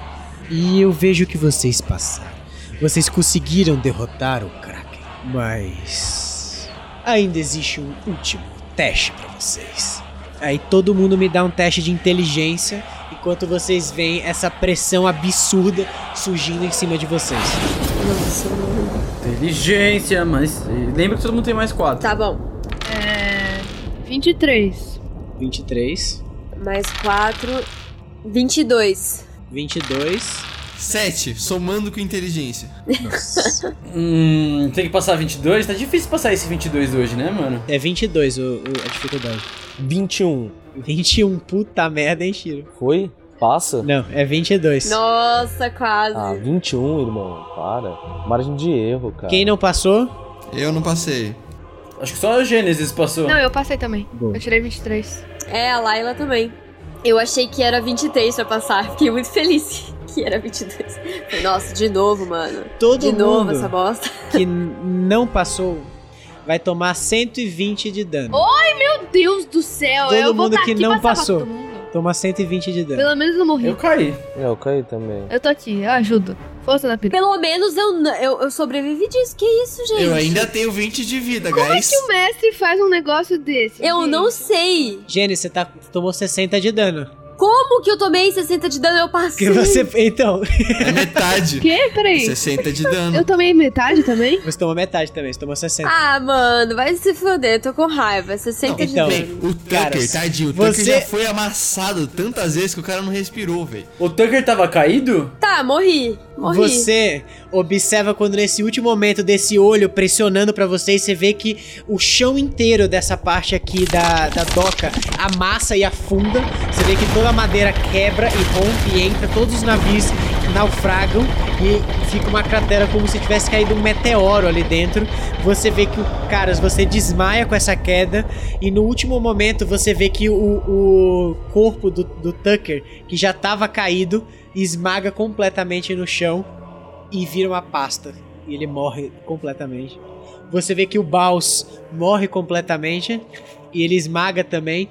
E eu vejo que vocês passaram. Vocês conseguiram derrotar o Kraken. Mas ainda existe um último teste pra vocês. Aí todo mundo me dá um teste de inteligência enquanto vocês veem essa pressão absurda surgindo em cima de vocês. Nossa, mano. Inteligência, mas. Lembra que todo mundo tem mais 4. Tá bom. É. 23. 23, Mais 4. 22. 22. 7, somando com inteligência. Nossa. Hum, tem que passar 22? Tá difícil passar esse 22 hoje, né, mano? é 22 o, o- a dificuldade. 21. 21, puta merda, hein, Shiro? Foi? Passa? Não, é 22. Nossa, quase. Ah, 21, irmão. Para. Margem de erro, cara. Quem não passou? Eu não passei. Acho que só a Gênesis passou. Não, eu passei também. Boa. Eu tirei 23. É, a Laila também. Eu achei que era 23 pra passar. Fiquei muito feliz que era 22. Falei, Nossa, de novo, mano. Todo de novo mundo essa bosta. que não passou vai tomar 120 de dano. Meu Deus do céu, Todo eu mundo tá que aqui não passou. Toma 120 de dano. Pelo menos eu morri. Eu caí. É, eu caí também. Eu tô aqui, eu ajudo. Força da pira. Pelo menos eu, eu, eu sobrevivi disso. Que isso, gente? Eu ainda tenho 20 de vida, Como é guys. que o mestre faz um negócio desse? Eu gente? não sei. Jenny, você tá, tomou 60 de dano. Como que eu tomei 60 de dano? Eu passei. Que você. Então, É metade. Quê? Peraí. 60 de dano. Eu tomei metade também? você tomou metade também, você tomou 60. Ah, mano, vai se foder, tô com raiva. 60 de então, dano. O Tucker, Cara, tadinho, o Tucker você- já foi amassado tantas vezes que o cara não respirou, velho. O Tucker tava caído? Tá, morri. Morri. Você observa quando nesse último momento desse olho pressionando pra vocês, você vê que o chão inteiro dessa parte aqui da, da doca amassa e afunda. Você vê que toda a madeira quebra e rompe e entra, todos os navios naufragam e fica uma cratera como se tivesse caído um meteoro ali dentro. Você vê que, caras, você desmaia com essa queda e no último momento você vê que o, o corpo do, do Tucker, que já tava caído, esmaga completamente no chão e vira uma pasta. E ele morre completamente. Você vê que o Baus morre completamente e ele esmaga também.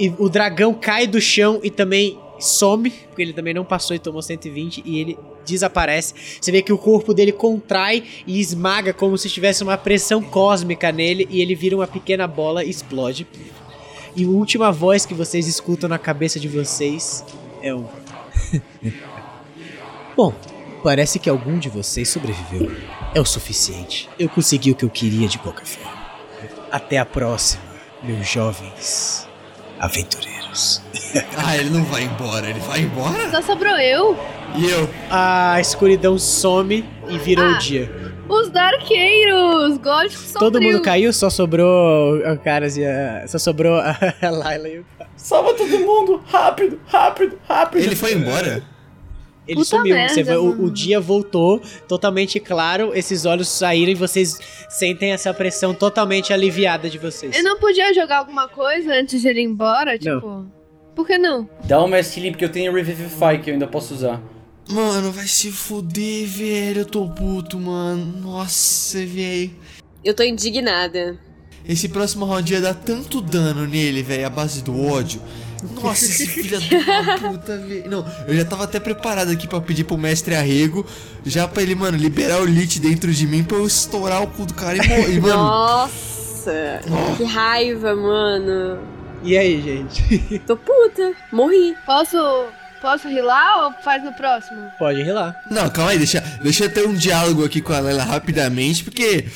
E o dragão cai do chão e também some, porque ele também não passou e tomou 120 e ele desaparece. Você vê que o corpo dele contrai e esmaga como se tivesse uma pressão cósmica nele e ele vira uma pequena bola e explode. E a última voz que vocês escutam na cabeça de vocês é um Bom, parece que algum de vocês sobreviveu. É o suficiente. Eu consegui o que eu queria de qualquer forma. Até a próxima, meus jovens aventureiros. Ah, ele não vai embora, ele vai embora? Só sobrou eu. E eu? A escuridão some e virou Ah. o dia. Os darqueiros, góticos sombrio. Todo mundo caiu, só sobrou o Caras e a. Só sobrou a Layla e o. Salva todo mundo! Rápido, rápido, rápido! Ele foi embora? Ele Puta sumiu. merda, Você vê, o, o dia voltou totalmente claro, esses olhos saíram e vocês sentem essa pressão totalmente aliviada de vocês. Eu não podia jogar alguma coisa antes de ele ir embora? Tipo. Por que não? Dá um Mass Healing porque eu tenho Revivify que eu ainda posso usar. Mano, vai se fuder, velho. Eu tô puto, mano. Nossa, velho. Eu tô indignada. Esse próximo round ia dar tanto dano nele, velho, a base do ódio. Nossa, esse filho uma puta, velho. Não, eu já tava até preparado aqui pra pedir pro mestre Arrego, já pra ele, mano, liberar o lit dentro de mim pra eu estourar o cu do cara e morrer, mano. Nossa, que raiva, mano. E aí, gente? Tô puta. Morri. Posso. Posso rilar ou faz no próximo? Pode rilar. Não, calma aí, deixa, deixa eu ter um diálogo aqui com a Lela rapidamente, porque.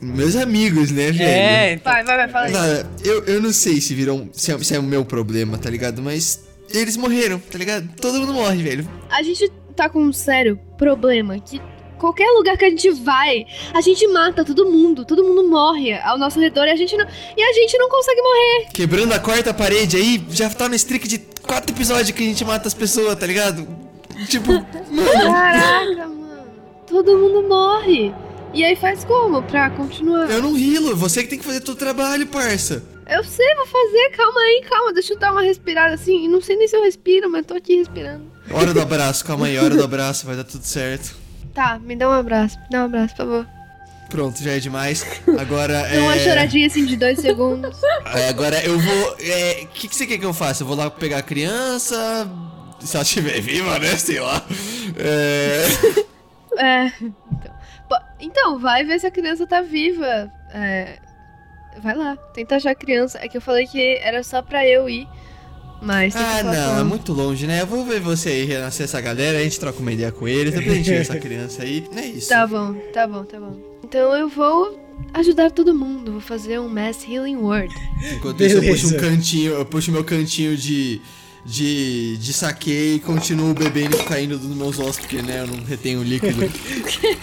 Meus amigos, né, velho? É, então. Vai, vai, vai, fala aí. Cara, eu, eu não sei se viram. Se é, se é o meu problema, tá ligado? Mas eles morreram, tá ligado? Todo mundo morre, velho. A gente tá com um sério problema que qualquer lugar que a gente vai, a gente mata todo mundo, todo mundo morre ao nosso redor e a gente não, e a gente não consegue morrer. Quebrando a quarta parede aí, já tá no streak de quatro episódios que a gente mata as pessoas, tá ligado? Tipo, mano. Caraca, mano. Todo mundo morre. E aí faz como pra continuar? Eu não rilo, você que tem que fazer todo o trabalho, parça. Eu sei, vou fazer. Calma aí, calma. Deixa eu dar uma respirada assim. Não sei nem se eu respiro, mas tô aqui respirando. Hora do abraço, calma aí, hora do abraço, vai dar tudo certo. Tá, me dá um abraço. Me dá um abraço, por favor. Pronto, já é demais. Agora Dá uma é. choradinha assim de dois segundos. é, Agora eu vou. É. O que, que você quer que eu faça? Eu vou lá pegar a criança. Se ela estiver viva, né? Sei lá. É. É. Então, então, vai ver se a criança tá viva. É. Vai lá, tenta achar a criança. É que eu falei que era só pra eu ir. Mas. tem que Ah, não, é muito longe, né? Eu vou ver você aí renascer essa galera, a gente troca uma ideia com eles, depois a gente vê essa criança aí. É isso. Tá bom, tá bom, tá bom. Então eu vou ajudar todo mundo. Vou fazer um Mass Healing Word. Enquanto isso, eu puxo um Beleza. cantinho, eu puxo meu cantinho de. De, de saque e continuo bebendo e caindo dos meus ossos, porque né, eu não retenho líquido.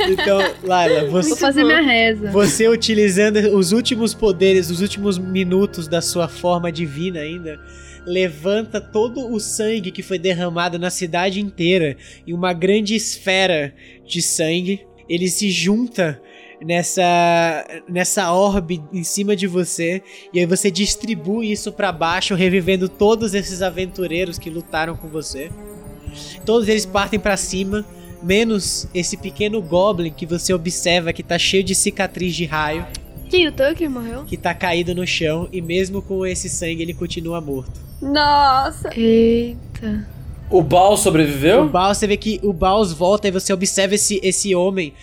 Então, Laila, Vou você, fazer minha reza. você utilizando os últimos poderes, os últimos minutos da sua forma divina ainda, levanta todo o sangue que foi derramado na cidade inteira em uma grande esfera de sangue. Ele se junta nessa nessa orbe em cima de você e aí você distribui isso pra baixo, revivendo todos esses aventureiros que lutaram com você. Todos eles partem pra cima, menos esse pequeno goblin que você observa que tá cheio de cicatriz de raio, Quem? O Tucker morreu? que tá caído no chão e mesmo com esse sangue ele continua morto. Nossa. Eita. O Baal O sobreviveu? Baus, você vê que o Baus volta e você observa esse, esse homem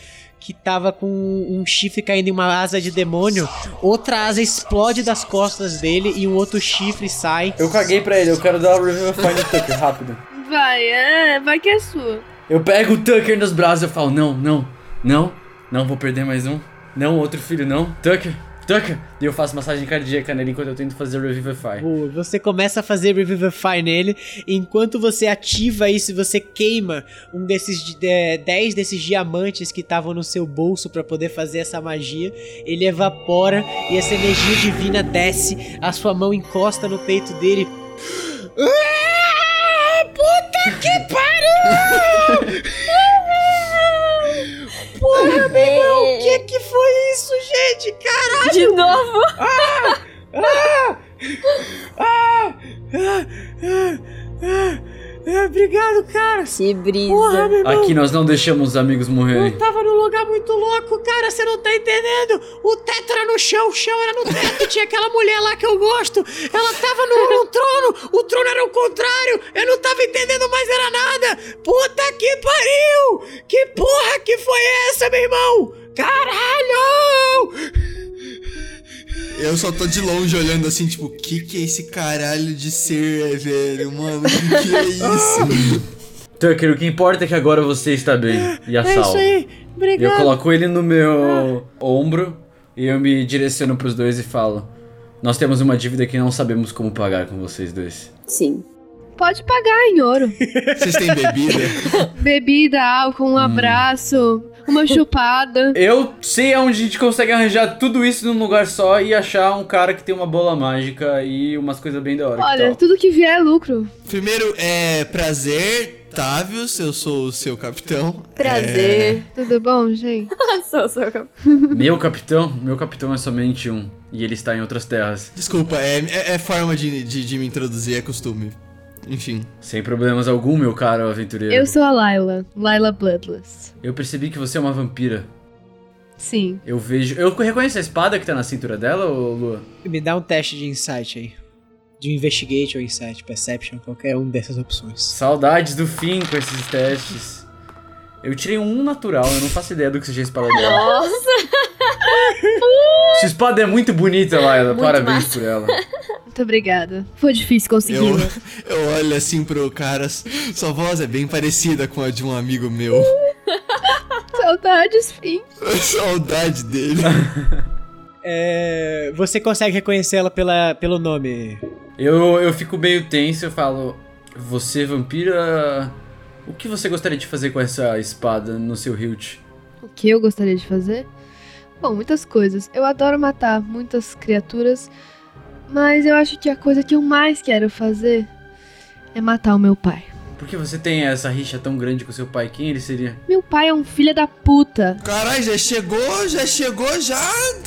que tava com um chifre caindo em uma asa de demônio. Outra asa explode das costas dele e um outro chifre sai. Eu caguei pra ele, eu quero dar uma Revivify no Tucker, rápido. Vai, é, vai que é sua. Eu pego o Tucker nos braços e falo, não, não, não, não vou perder mais um. Não, outro filho, não. Tucker, Tucker. E eu faço massagem cardíaca nele enquanto eu tento fazer Revivify. Boa, Você começa a fazer Revivify nele. Enquanto você ativa isso, você queima um desses di- é, 10 desses diamantes que estavam no seu bolso pra poder fazer essa magia. Ele evapora e essa energia divina desce. A sua mão encosta no peito dele. Ah, puta que pariu! Porra, meu irmão, o que que foi isso, gente? Caralho! De novo? Ah! Ah! Ah! Ah! Ah! Ah! Obrigado, cara. Que brisa. Porra, meu irmão. Aqui nós não deixamos os amigos morrerem. Eu tava num lugar muito louco, cara, você não tá entendendo. O teto era no chão, o chão era no teto. Tinha aquela mulher lá que eu gosto. Ela tava no, no trono, o trono era o contrário. Eu não tava entendendo mais, era nada. Puta que pariu! Que porra que foi essa, meu irmão? Caralho! Eu só tô de longe olhando assim, tipo, o que que é esse caralho de ser, é, velho? Mano, o que, que é isso? Tucker, o que importa é que agora você está bem e a É salvo. isso aí, E eu obrigado. coloco ele no meu ombro e eu me direciono pros dois e falo: Nós temos uma dívida que não sabemos como pagar com vocês dois. Sim. Pode pagar em ouro. Vocês têm bebida? Bebida, álcool, um abraço, uma chupada. Eu sei aonde a gente consegue arranjar tudo isso num lugar só e achar um cara que tem uma bola mágica e umas coisas bem da hora. que Olha, tal? tudo que vier é lucro. Primeiro, é prazer, Távios, eu sou o seu capitão. Prazer. Tudo bom, gente? sou, sou. Meu capitão, meu capitão é somente um e ele está em outras terras. É, desculpa, é, é, é forma de, de, de me introduzir, é costume. Enfim. Sem problemas algum, meu caro aventureiro. Eu sou a Layla, Layla Bloodless. Eu percebi que você é uma vampira. Sim. Eu vejo. Eu reconheço a espada que tá na cintura dela, ô Lua? Me dá um teste de insight aí. De investigate ou insight, perception, qualquer um dessas opções. Saudades do fim com esses testes. Eu tirei um natural, eu não faço ideia do que seja a espada dela. Nossa. Sua espada é muito bonita, Laila. Muito Parabéns massa. por ela. Muito obrigada. Foi difícil conseguir. Eu, né? eu olho assim pro cara, sua voz é bem parecida com a de um amigo meu. Saudades, fim. Saudade dele. É, você consegue reconhecê-la pela, pelo nome. Eu, eu fico meio tenso, eu falo. Você, vampira. O que você gostaria de fazer com essa espada no seu hilt? O que eu gostaria de fazer? Bom, muitas coisas. Eu adoro matar muitas criaturas, mas eu acho que a coisa que eu mais quero fazer é matar o meu pai. Por que você tem essa rixa tão grande com seu pai? Quem ele seria? Meu pai é um filho da puta. Caralho, já chegou, já chegou, já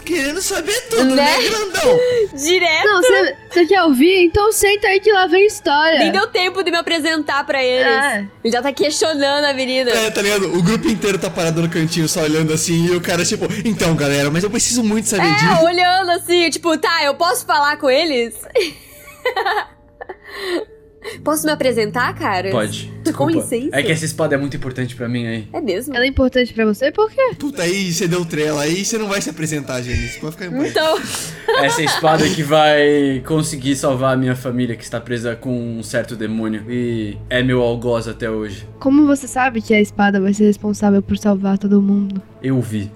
querendo saber tudo, né, Né? grandão? Direto. Não, você quer ouvir? Então senta aí que lá vem história. Nem deu tempo de me apresentar pra eles. É. Ele já tá questionando a menina. É, tá ligado? O grupo inteiro tá parado no cantinho só olhando assim e o cara, tipo, então galera, mas eu preciso muito saber É, disso. olhando assim, tipo, tá, eu posso falar com eles? posso me apresentar, cara? Pode. Com Desculpa. licença. É que essa espada é muito importante pra mim aí. É mesmo? Ela é importante pra você por quê? Puta, aí você deu trela, aí você não vai se apresentar, gente. Pode ficar em. Então, Essa espada que vai conseguir salvar a minha família que está presa com um certo demônio e é meu algoz até hoje. Como você sabe que a espada vai ser responsável por salvar todo mundo? Eu vi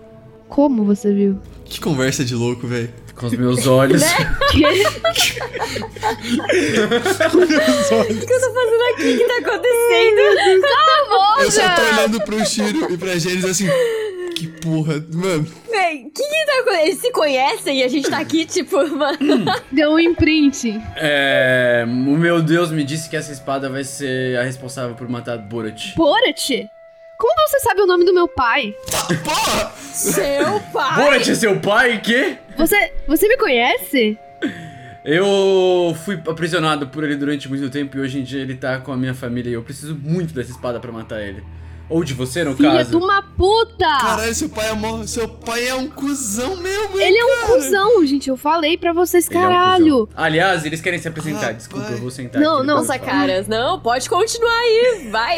Como você viu? Que conversa de louco, velho. Com os meus olhos. o que eu tô fazendo aqui? O que tá acontecendo? Eu só tô olhando pro Shiro e pra Gênesis assim. Que porra, mano. Véi, o que que tá acontecendo? Eles se conhecem e a gente tá aqui, tipo, mano. Deu um imprint. É, o meu Deus me disse que essa espada vai ser a responsável por matar Borat. Borat? Como você sabe o nome do meu pai? Porra! Seu pai. Borat é seu pai? Quê? Você, você me conhece? Eu fui aprisionado por ele durante muito tempo e hoje em dia ele tá com a minha família e eu preciso muito dessa espada pra matar ele. Ou de você, no Filha caso. de uma puta! Caralho, seu pai é, mó- seu pai é um cuzão mesmo, hein, Ele é um cara? cuzão, gente. Eu falei pra vocês, Ele é um caralho. Aliás, eles querem se apresentar. Rapaz. Desculpa, eu vou sentar Não, aqui não, depois Nossa, eu falo. caras, não, pode continuar aí. Vai,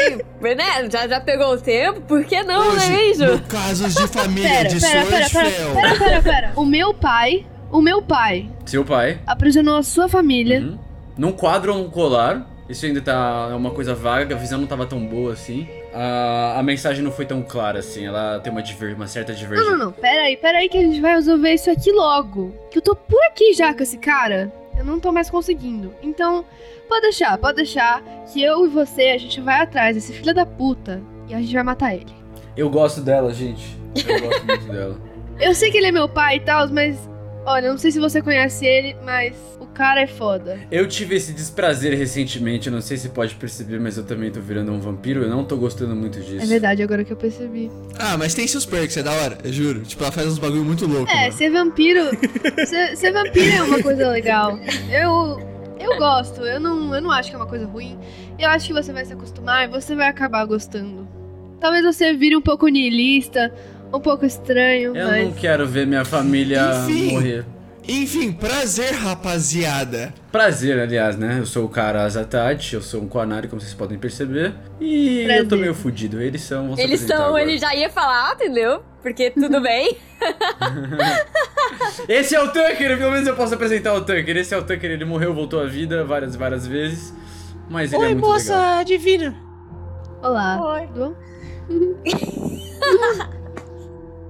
né? Já, já pegou o tempo, por que não, né, Hoje, Anjo? no casos de família Pera, de pera, pera, pera, pera, pera, pera. O meu pai, o meu pai Seu pai. aprisionou a sua família. Uhum. Num quadro ou num colar. Isso ainda tá é uma coisa vaga, a visão não tava tão boa assim. A, a mensagem não foi tão clara assim, ela tem uma, diver, uma certa Não, divergência. não, não. Pera aí, pera aí que a gente vai resolver isso aqui logo. Que eu tô por aqui já com esse cara. Eu não tô mais conseguindo. Então, pode deixar, pode deixar que eu e você, a gente vai atrás desse filho da puta e a gente vai matar ele. Eu gosto dela, gente. Eu gosto muito dela. Eu sei que ele é meu pai e tal, mas. Olha, eu não sei se você conhece ele, mas cara é foda. Eu tive esse desprazer recentemente, eu não sei se pode perceber, mas eu também tô virando um vampiro, eu não tô gostando muito disso. É verdade, agora que eu percebi. Ah, mas tem seus perks, é da hora, eu juro. Tipo, ela faz uns bagulho muito louco, É, mano. ser vampiro. ser, ser vampiro é uma coisa legal. Eu. Eu gosto, eu não, eu não acho que é uma coisa ruim. Eu acho que você vai se acostumar e você vai acabar gostando. Talvez você vire um pouco niilista, um pouco estranho, Eu mas. não quero ver minha família Enfim. morrer. Enfim, prazer, rapaziada. Prazer, aliás, né? Eu sou o cara Azatati, eu sou um Quanário, como vocês podem perceber. E eu tô Prazer. meio fudido. Eles são. Eles são, agora. ele já ia falar, entendeu? Porque tudo bem. Esse é o Tucker, pelo menos eu posso apresentar o Tucker. Esse é o Tucker, ele morreu, voltou à vida várias, várias vezes. Mas ele é Oi, muito moça legal. divina. Olá. Oi. Tudo bom?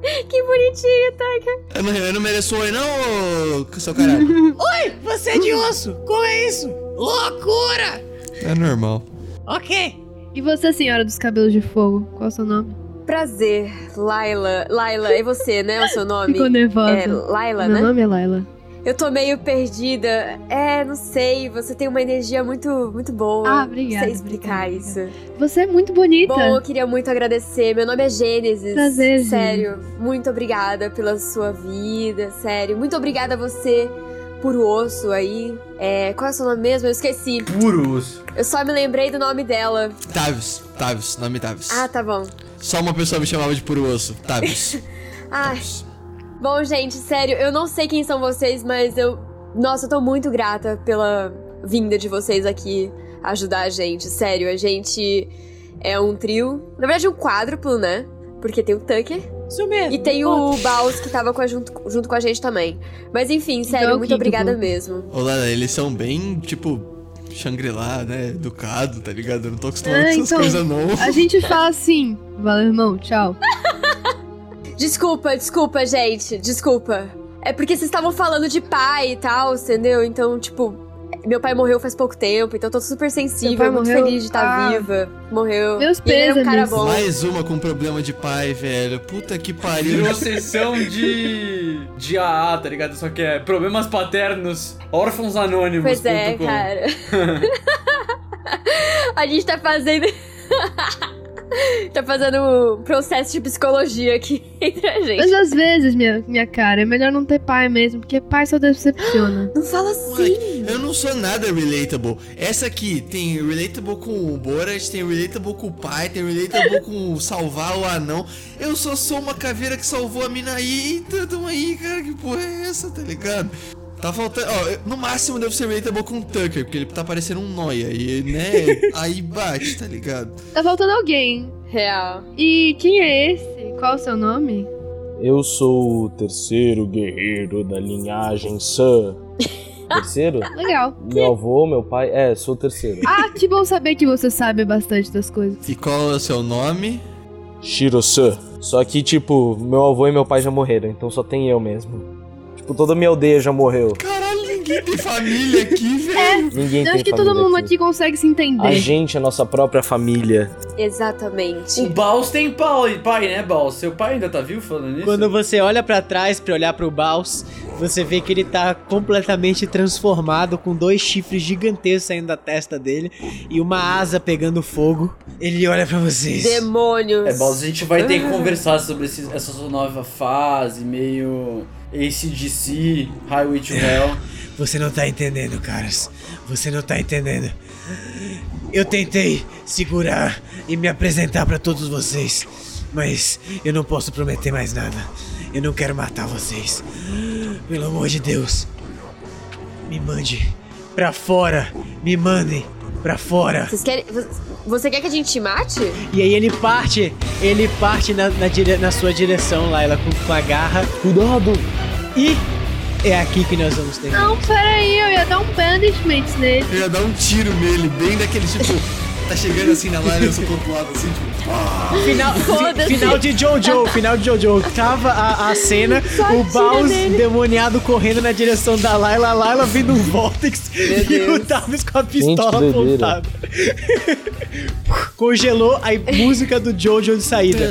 que bonitinho, Tucker. Eu não, eu não mereço oi, não, ô, seu caralho. Oi, você é de osso. Como é isso? Loucura. é normal. Ok. E você, senhora dos cabelos de fogo? Qual é o seu nome? Prazer, Laila. Laila, é você, né? O seu nome? Ficou nervosa. É Laila, Meu né? nome é Laila. Eu tô meio perdida. É, não sei. Você tem uma energia muito, muito boa. Ah, obrigada, Não sei explicar obrigada. isso. Você é muito bonita. Bom, eu queria muito agradecer. Meu nome é Gênesis. Prazer, Sério, muito obrigada pela sua vida. Sério, muito obrigada a você por o osso aí. É, qual é o seu nome mesmo? Eu esqueci. Puro osso. Eu só me lembrei do nome dela. Tavius, Tavius, nome Tavius. Ah, tá bom. Só uma pessoa me chamava de puro osso. Tavius. Ai, Tavius. Bom, gente, sério, eu não sei quem são vocês, mas eu. Nossa, eu tô muito grata pela vinda de vocês aqui ajudar a gente. Sério, a gente é um trio. Na verdade, um quádruplo, né? Porque tem o Tucker Isso mesmo. e tem o Baus que tava com a- junto, junto com a gente também. Mas enfim, sério, Então, muito obrigada grupo. mesmo. Olá, eles são bem, tipo, Shangri-La, né? Educado, tá ligado? Eu não tô acostumado Ah, com essas então, coisas, não. A gente fala assim. Valeu, irmão. Tchau. Desculpa, desculpa, gente, desculpa. É porque vocês estavam falando de pai e tal, entendeu? Então, tipo, meu pai morreu faz pouco tempo, então eu tô super sensível, muito morreu? feliz de estar Ah. viva. Morreu. Meus E ele era um cara bom. Mais uma com problema de pai, velho. Puta que pariu. Virou sessão de. de AA, tá ligado? Só que é problemas paternos, órfãos anônimos. Pois é, com. cara. A gente tá fazendo. tá fazendo um processo de psicologia aqui entre a gente. Mas às vezes, minha, minha cara, é melhor não ter pai mesmo, porque pai só decepciona. Não fala assim. Eu não sou nada relatable. Essa aqui tem relatable com o Borat, tem relatable com o pai, tem relatable com salvar o anão. Eu só sou uma caveira que salvou a mina aí. Eita, tamo aí, cara, que porra é essa, tá ligado? Tá faltando. Ó, no máximo deve ser relatable com o Tucker, porque ele tá parecendo um noia. E, né? aí bate, tá ligado? Tá faltando alguém. Real. E quem é esse? Qual o seu nome? Eu sou o terceiro guerreiro da linhagem Sun. Terceiro? Legal. Meu avô, meu pai. É, sou o terceiro. Ah, que bom saber que você sabe bastante das coisas. E qual é o seu nome? Shiro-san. Só que, tipo, meu avô e meu pai já morreram, então só tem eu mesmo. Tipo, toda a minha aldeia já morreu. Caralho, ninguém tem família aqui, velho. Ninguém Eu tem acho que todo mundo aqui consegue se A entender. gente é a nossa própria família. Exatamente. O Baus tem pai, pai, né, Baus? Seu pai ainda tá vivo falando nisso? Quando você olha pra trás pra olhar pro Baus, você vê que ele tá completamente transformado, com dois chifres gigantescos saindo da testa dele e uma asa pegando fogo. Ele olha pra vocês. Demônios. É, Baus, a gente vai ter que conversar sobre esse- essa sua nova fase, meio ACDC, Highway to Hell. Você não tá entendendo, caras. Você não tá entendendo. Eu tentei segurar e me apresentar pra todos vocês. Mas eu não posso prometer mais nada. Eu não quero matar vocês. Pelo amor de Deus. Me mande pra fora. Me mandem pra fora. Vocês querem. vo- Você quer que a gente te mate? E aí ele parte, ele parte na, na, dire- na sua direção, Laila, com, com a garra. Cuidado! E é aqui que nós vamos ter. Não, peraí, eu ia dar um banishment nele. Eu ia dar um tiro nele, bem daquele tipo. Tá chegando assim na live, eu sou lado, assim, tipo. Final, fi- Foda-se. final de Jojo, final de Jojo. Tava a, a cena, o Baus demoniado correndo na direção da Layla, a Layla vindo um Vortex e o Tavis com a pistola doideira. apontada. Congelou a música do Jojo de saída.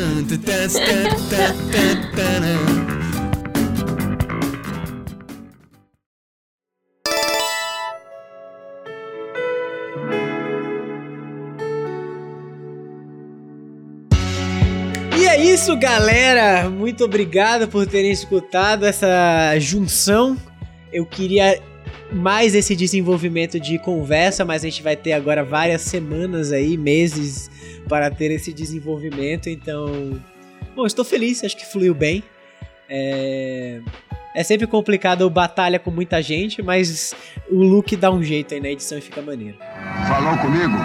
Isso, galera. Muito obrigado por terem escutado essa junção. Eu queria mais esse desenvolvimento de conversa, mas a gente vai ter agora várias semanas aí, meses para ter esse desenvolvimento. Então, bom, estou feliz. Acho que fluiu bem. É... É sempre complicado batalha com muita gente, mas o Luke dá um jeito aí na edição e fica maneiro. Falou comigo?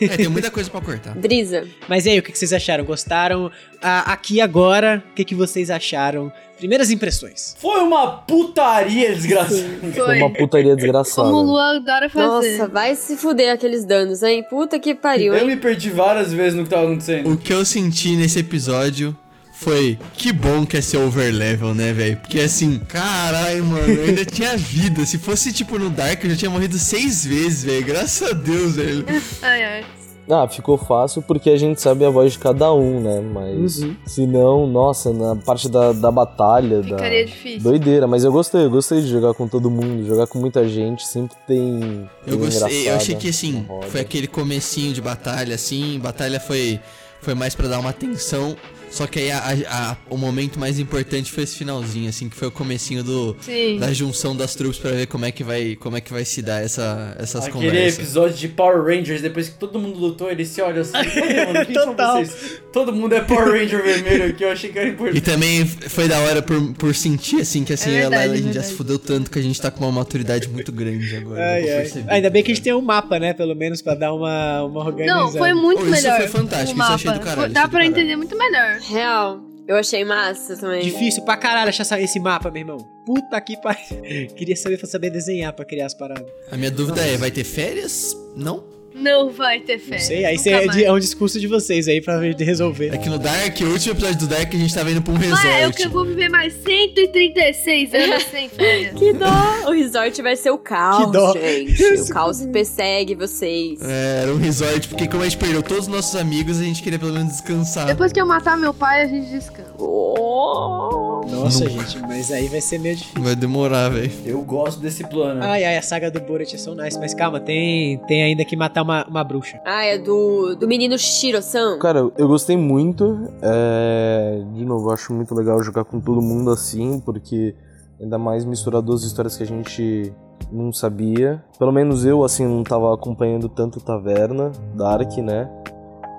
É, tem muita coisa pra cortar. Brisa. Mas e aí, o que vocês acharam? Gostaram? Ah, aqui agora, o que, que vocês acharam? Primeiras impressões. Foi uma putaria desgraçada. Foi Foi. uma putaria desgraçada. Como o Lu adora fazer. Nossa, vai se fuder aqueles danos, hein? Puta que pariu, Eu hein? me perdi várias vezes no que tava acontecendo. O que eu senti nesse episódio foi que bom que é ser overlevel, né, velho? Porque assim, caralho, mano, eu ainda tinha vida. Se fosse tipo no Dark, eu já tinha morrido seis vezes, velho. Graças a Deus, velho. Ai, ai. Ah, ficou fácil porque a gente sabe a voz de cada um, né? Mas se não, nossa, na parte da, da batalha, Ficaria da. difícil. Doideira, mas eu gostei, eu gostei de jogar com todo mundo, jogar com muita gente, sempre tem. Eu gostei, eu achei que assim, foi aquele comecinho de batalha, assim, batalha foi, foi mais pra dar uma tensão. Só que aí a- a- a- o momento mais importante foi esse finalzinho, assim, que foi o comecinho do, Sim. da junção das trupes pra ver como é que vai, como é que vai se dar essa, essas Aquele conversas. episódio de Power Rangers, depois que todo mundo lutou, eles se olham assim. "Ô, mano, quem são Total. vocês? Todo mundo é Power Ranger vermelho aqui, eu achei que era E importante. também foi da hora por, por sentir, assim, que assim, É verdade, a Layla, a é gente já verdade. se fudeu tanto que a gente tá com uma maturidade muito grande agora. Ai, ai. Ainda bem que a gente tem um mapa, né? Pelo menos pra dar uma, uma organizada. Não, foi muito Oh, isso melhor. foi fantástico, o isso achei do caralho, Dá do pra caralho. entender muito melhor. Real. Eu achei massa também. Difícil pra caralho achar esse mapa, meu irmão. Puta que pariu. Queria saber, saber desenhar pra criar as paradas. A minha dúvida é, vai ter férias? Não? Não vai ter Não férias. sei, aí nunca cê é, é um discurso de vocês aí pra resolver. É que no Dark, o último episódio do Dark, a gente tava indo pra um Mas é eu resort. que vou viver mais 136 anos sem férias. Que dó! O resort vai ser o caos, Que dó. gente. O caos persegue vocês. É, era um resort, porque como a gente perdeu todos os nossos amigos, a gente queria pelo menos descansar. Depois que eu matar meu pai, a gente descansa. Oh. Nossa, gente, mas aí vai ser meio difícil. Vai demorar, velho. Eu gosto desse plano. Ai, ai, a saga do Borat é so nice. Mas calma, tem, tem ainda que matar uma, uma bruxa. Ah, é do, do menino Shiro-san. Cara, eu gostei muito. é, De novo, eu acho muito legal jogar com todo mundo assim, porque ainda mais misturar duas histórias que a gente não sabia. Pelo menos eu, assim, não tava acompanhando tanto Taverna, Dark, né?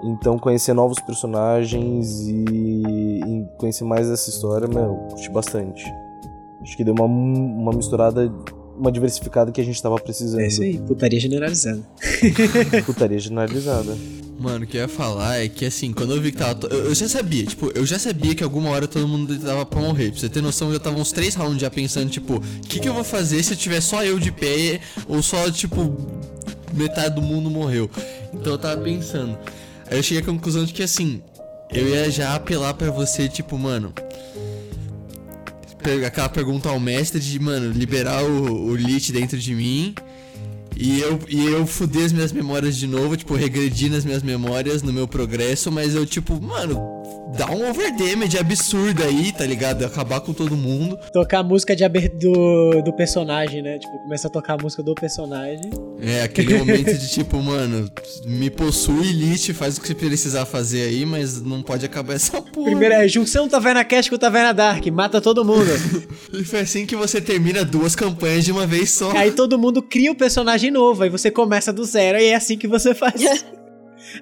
Então conhecer novos personagens e, e conhecer mais dessa história, meu, curti bastante. Acho que deu uma, uma misturada, uma diversificada que a gente tava precisando. É isso aí, putaria generalizada. Putaria generalizada. Mano, o que eu ia falar é que assim, quando eu vi que tava. to- Eu, eu já sabia, tipo, eu já sabia que alguma hora todo mundo tava pra morrer. Pra você ter noção, eu já tava uns três rounds já pensando, tipo, o que, que eu vou fazer se eu tiver só eu de pé ou só, tipo, metade do mundo morreu. Então eu tava pensando. Aí eu cheguei à conclusão de que assim, eu ia já apelar pra você, tipo, mano. Aquela pergunta ao mestre de, mano, liberar o, o lit dentro de mim. E eu, e eu fuder as minhas memórias de novo, tipo, regredir nas minhas memórias, no meu progresso, mas eu, tipo, mano, dá um overdamage absurdo aí, tá ligado? Acabar com todo mundo. Tocar a música de aber- do, do personagem, né? Tipo, começa a tocar a música do personagem. É, aquele momento de tipo, mano, me possui Lich, faz o que você precisar fazer aí, mas não pode acabar essa porra. Primeiro é junção Taverna Cash com Taverna Dark, mata todo mundo. E foi assim que você termina duas campanhas de uma vez só. aí todo mundo cria um personagem novo, aí você começa do zero e é assim que você faz.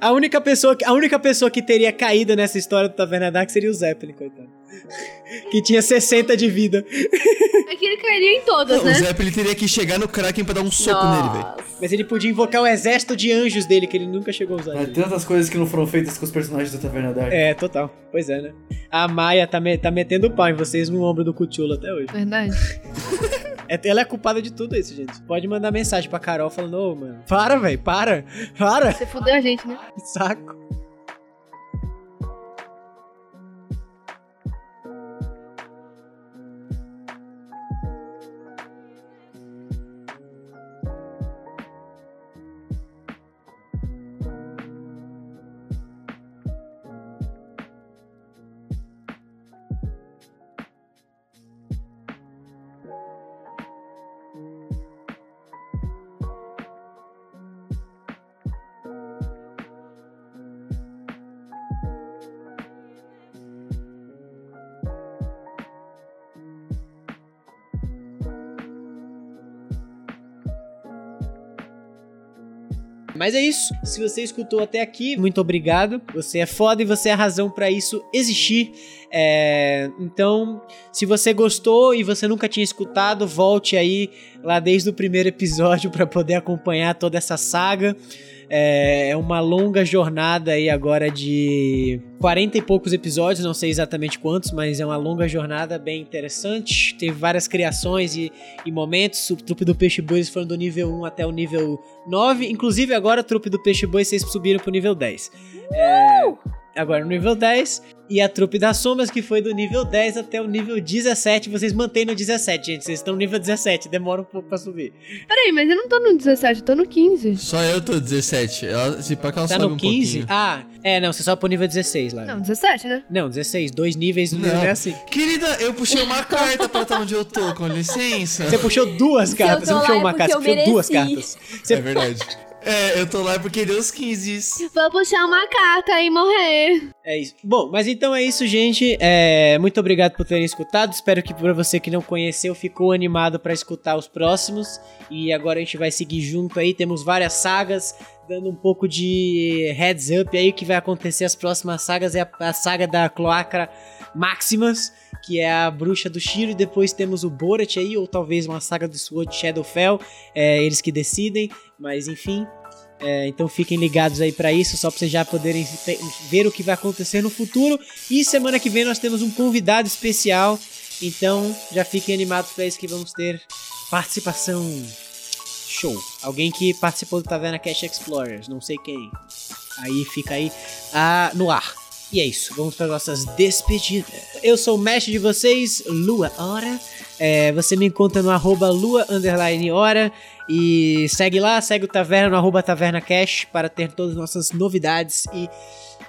A única pessoa, que- a única pessoa que teria caído nessa história do Taverna Dark seria o Zeppelin, coitado. Que tinha 60 de vida. É que ele cairia em todas, O né? Zeppelin teria que chegar no Kraken pra dar um soco nele, velho. Nossa. Mas ele podia invocar o exército de anjos dele, que ele nunca chegou a usar. É, tantas coisas que não foram feitas com os personagens da Taverna Dark. É, total. Pois é, né? A Maia tá, me- tá metendo o pau em vocês no ombro do Cthulhu até hoje. Verdade. É- Ela é culpada de tudo isso, gente. Pode mandar mensagem pra Carol falando, ô, mano, para, velho, para, para. Você fudeu a gente, né? Saco. Mas é isso. Se você escutou até aqui, muito obrigado. Você é foda e você é a razão pra isso existir. É, Então, se você gostou e você nunca tinha escutado, volte aí lá desde o primeiro episódio pra poder acompanhar toda essa saga. É é uma longa jornada aí agora de 40 e poucos episódios, não sei exatamente quantos, mas é uma longa jornada bem interessante. Teve várias criações e, e momentos. O trupe do Peixe Boi eles foram do nível 1 até o nível 9. Inclusive agora o trupe do Peixe Boi vocês subiram pro nível 10. É, agora no nível 10. E a trupe das sombras que foi do nível 10 até o nível 17. Vocês mantêm no 17, gente. Vocês estão no nível 17. Demora um pouco pra subir. Peraí, mas eu não tô no 17, eu tô no 15. Só eu tô 17. Ela, se pá que ela Tá sobe no um 15? pouquinho. Ah, é, não. Você só pro nível 16 lá. Não, 17, né? Não, 16. Dois níveis no Não. nível é assim. Querida, eu puxei uma carta pra estar onde eu tô, com licença. Você puxou duas cartas. Você eu não puxou lá é uma carta, você eu puxou duas cartas. Você É verdade. É, eu tô lá porque Deus quis isso. Vou puxar uma carta e morrer. É isso. Bom, mas então é isso, gente. É, muito obrigado por terem escutado. Espero que pra você que não conheceu, ficou animado pra escutar os próximos. E agora a gente vai seguir junto aí. Temos várias sagas, dando um pouco de heads up aí. O que vai acontecer as próximas sagas é a, a saga da Cloacra Maximus, que é a bruxa do Shiro. E depois temos o Borat aí, ou talvez uma saga do Sword Shadowfell. É eles que decidem, mas enfim. É, então fiquem ligados aí pra isso, só pra vocês já poderem ver o que vai acontecer no futuro. E semana que vem nós temos um convidado especial, então já fiquem animados pra isso que vamos ter participação show. Alguém que participou do Taverna Cash Explorers, não sei quem. Aí fica aí ah, no ar. E é isso, vamos para nossas despedidas. Eu sou o mestre de vocês, Lua Hora. É, você me encontra no arroba lua hora. E segue lá, segue o Taverna no arroba Taverna Cash para ter todas as nossas novidades e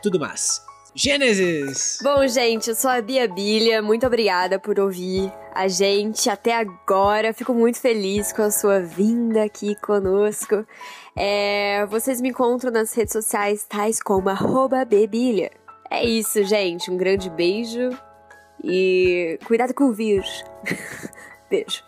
tudo mais. Gênesis! Bom, gente, eu sou a Bia Bilha. Muito obrigada por ouvir a gente até agora. Fico muito feliz com a sua vinda aqui conosco. É, vocês me encontram nas redes sociais tais como arroba Bebilha. É isso, gente. Um grande beijo e cuidado com o vírus. beijo.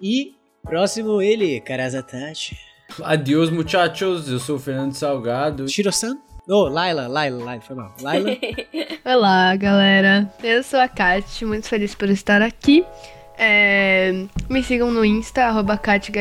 E próximo ele, Karazatachi. Adeus, muchachos. Eu sou o Fernando Salgado. Shiro-san? Oh, Laila, Laila, Laila, foi mal. Laila. Olá, galera. Eu sou a Kat, muito feliz por estar aqui. É, me sigam no Insta, arroba Kat.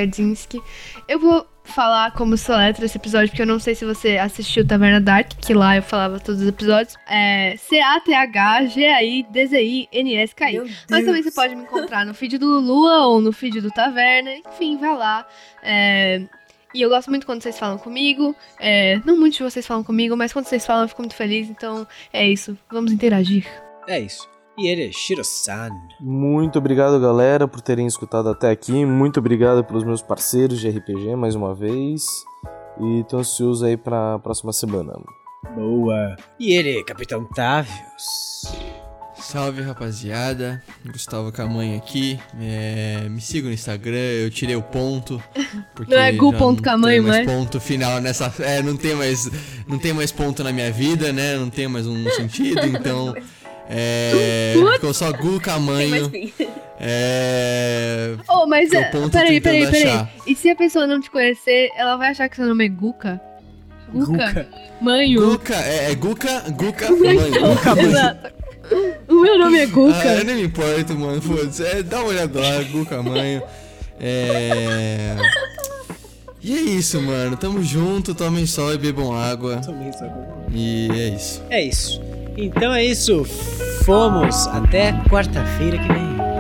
Eu vou falar como soletra esse episódio, porque eu não sei se você assistiu Taverna Dark, que lá eu falava todos os episódios. É C-A-T-H-G-A-I-D-Z-I-N-S-K-I. Mas também você pode me encontrar no feed do Lulua ou no feed do Taverna. Enfim, vai lá. É, E eu gosto muito quando vocês falam comigo. É, Não muitos de vocês falam comigo, mas quando vocês falam eu fico muito feliz. Então é isso. Vamos interagir. é isso. E ele é Shiro-san. Muito obrigado, galera, por terem escutado até aqui. Muito obrigado pelos meus parceiros de RPG mais uma vez. E tô ansioso aí pra próxima semana. Boa. E ele, Capitão Tavius. Salve rapaziada, Gustavo Camanha aqui. É, me siga no Instagram, eu tirei o ponto. Porque Não é gu ponto não Camanho, tem mais mas- ponto final nessa. É, não tem mais. Não tem mais ponto na minha vida, né? Não tem mais um sentido, então. É. Ficou só Gu Camanho. É. Oh, mas é peraí, peraí, peraí. achar. E se a pessoa não te conhecer, ela vai achar que seu nome é Guka? Guca. Manho. Guca, é, é Guca, Guca, mãe. Guca. Exato. O meu nome é Ah, Guca. eu nem me importo, mano. Foda-se. É, dá uma olhada lá, Guca Manho. É. E é isso, mano. Tamo junto, tomem sol e bebam água. Também, sabe? E é isso. É isso. Então é isso. Fomos. Até quarta-feira que vem.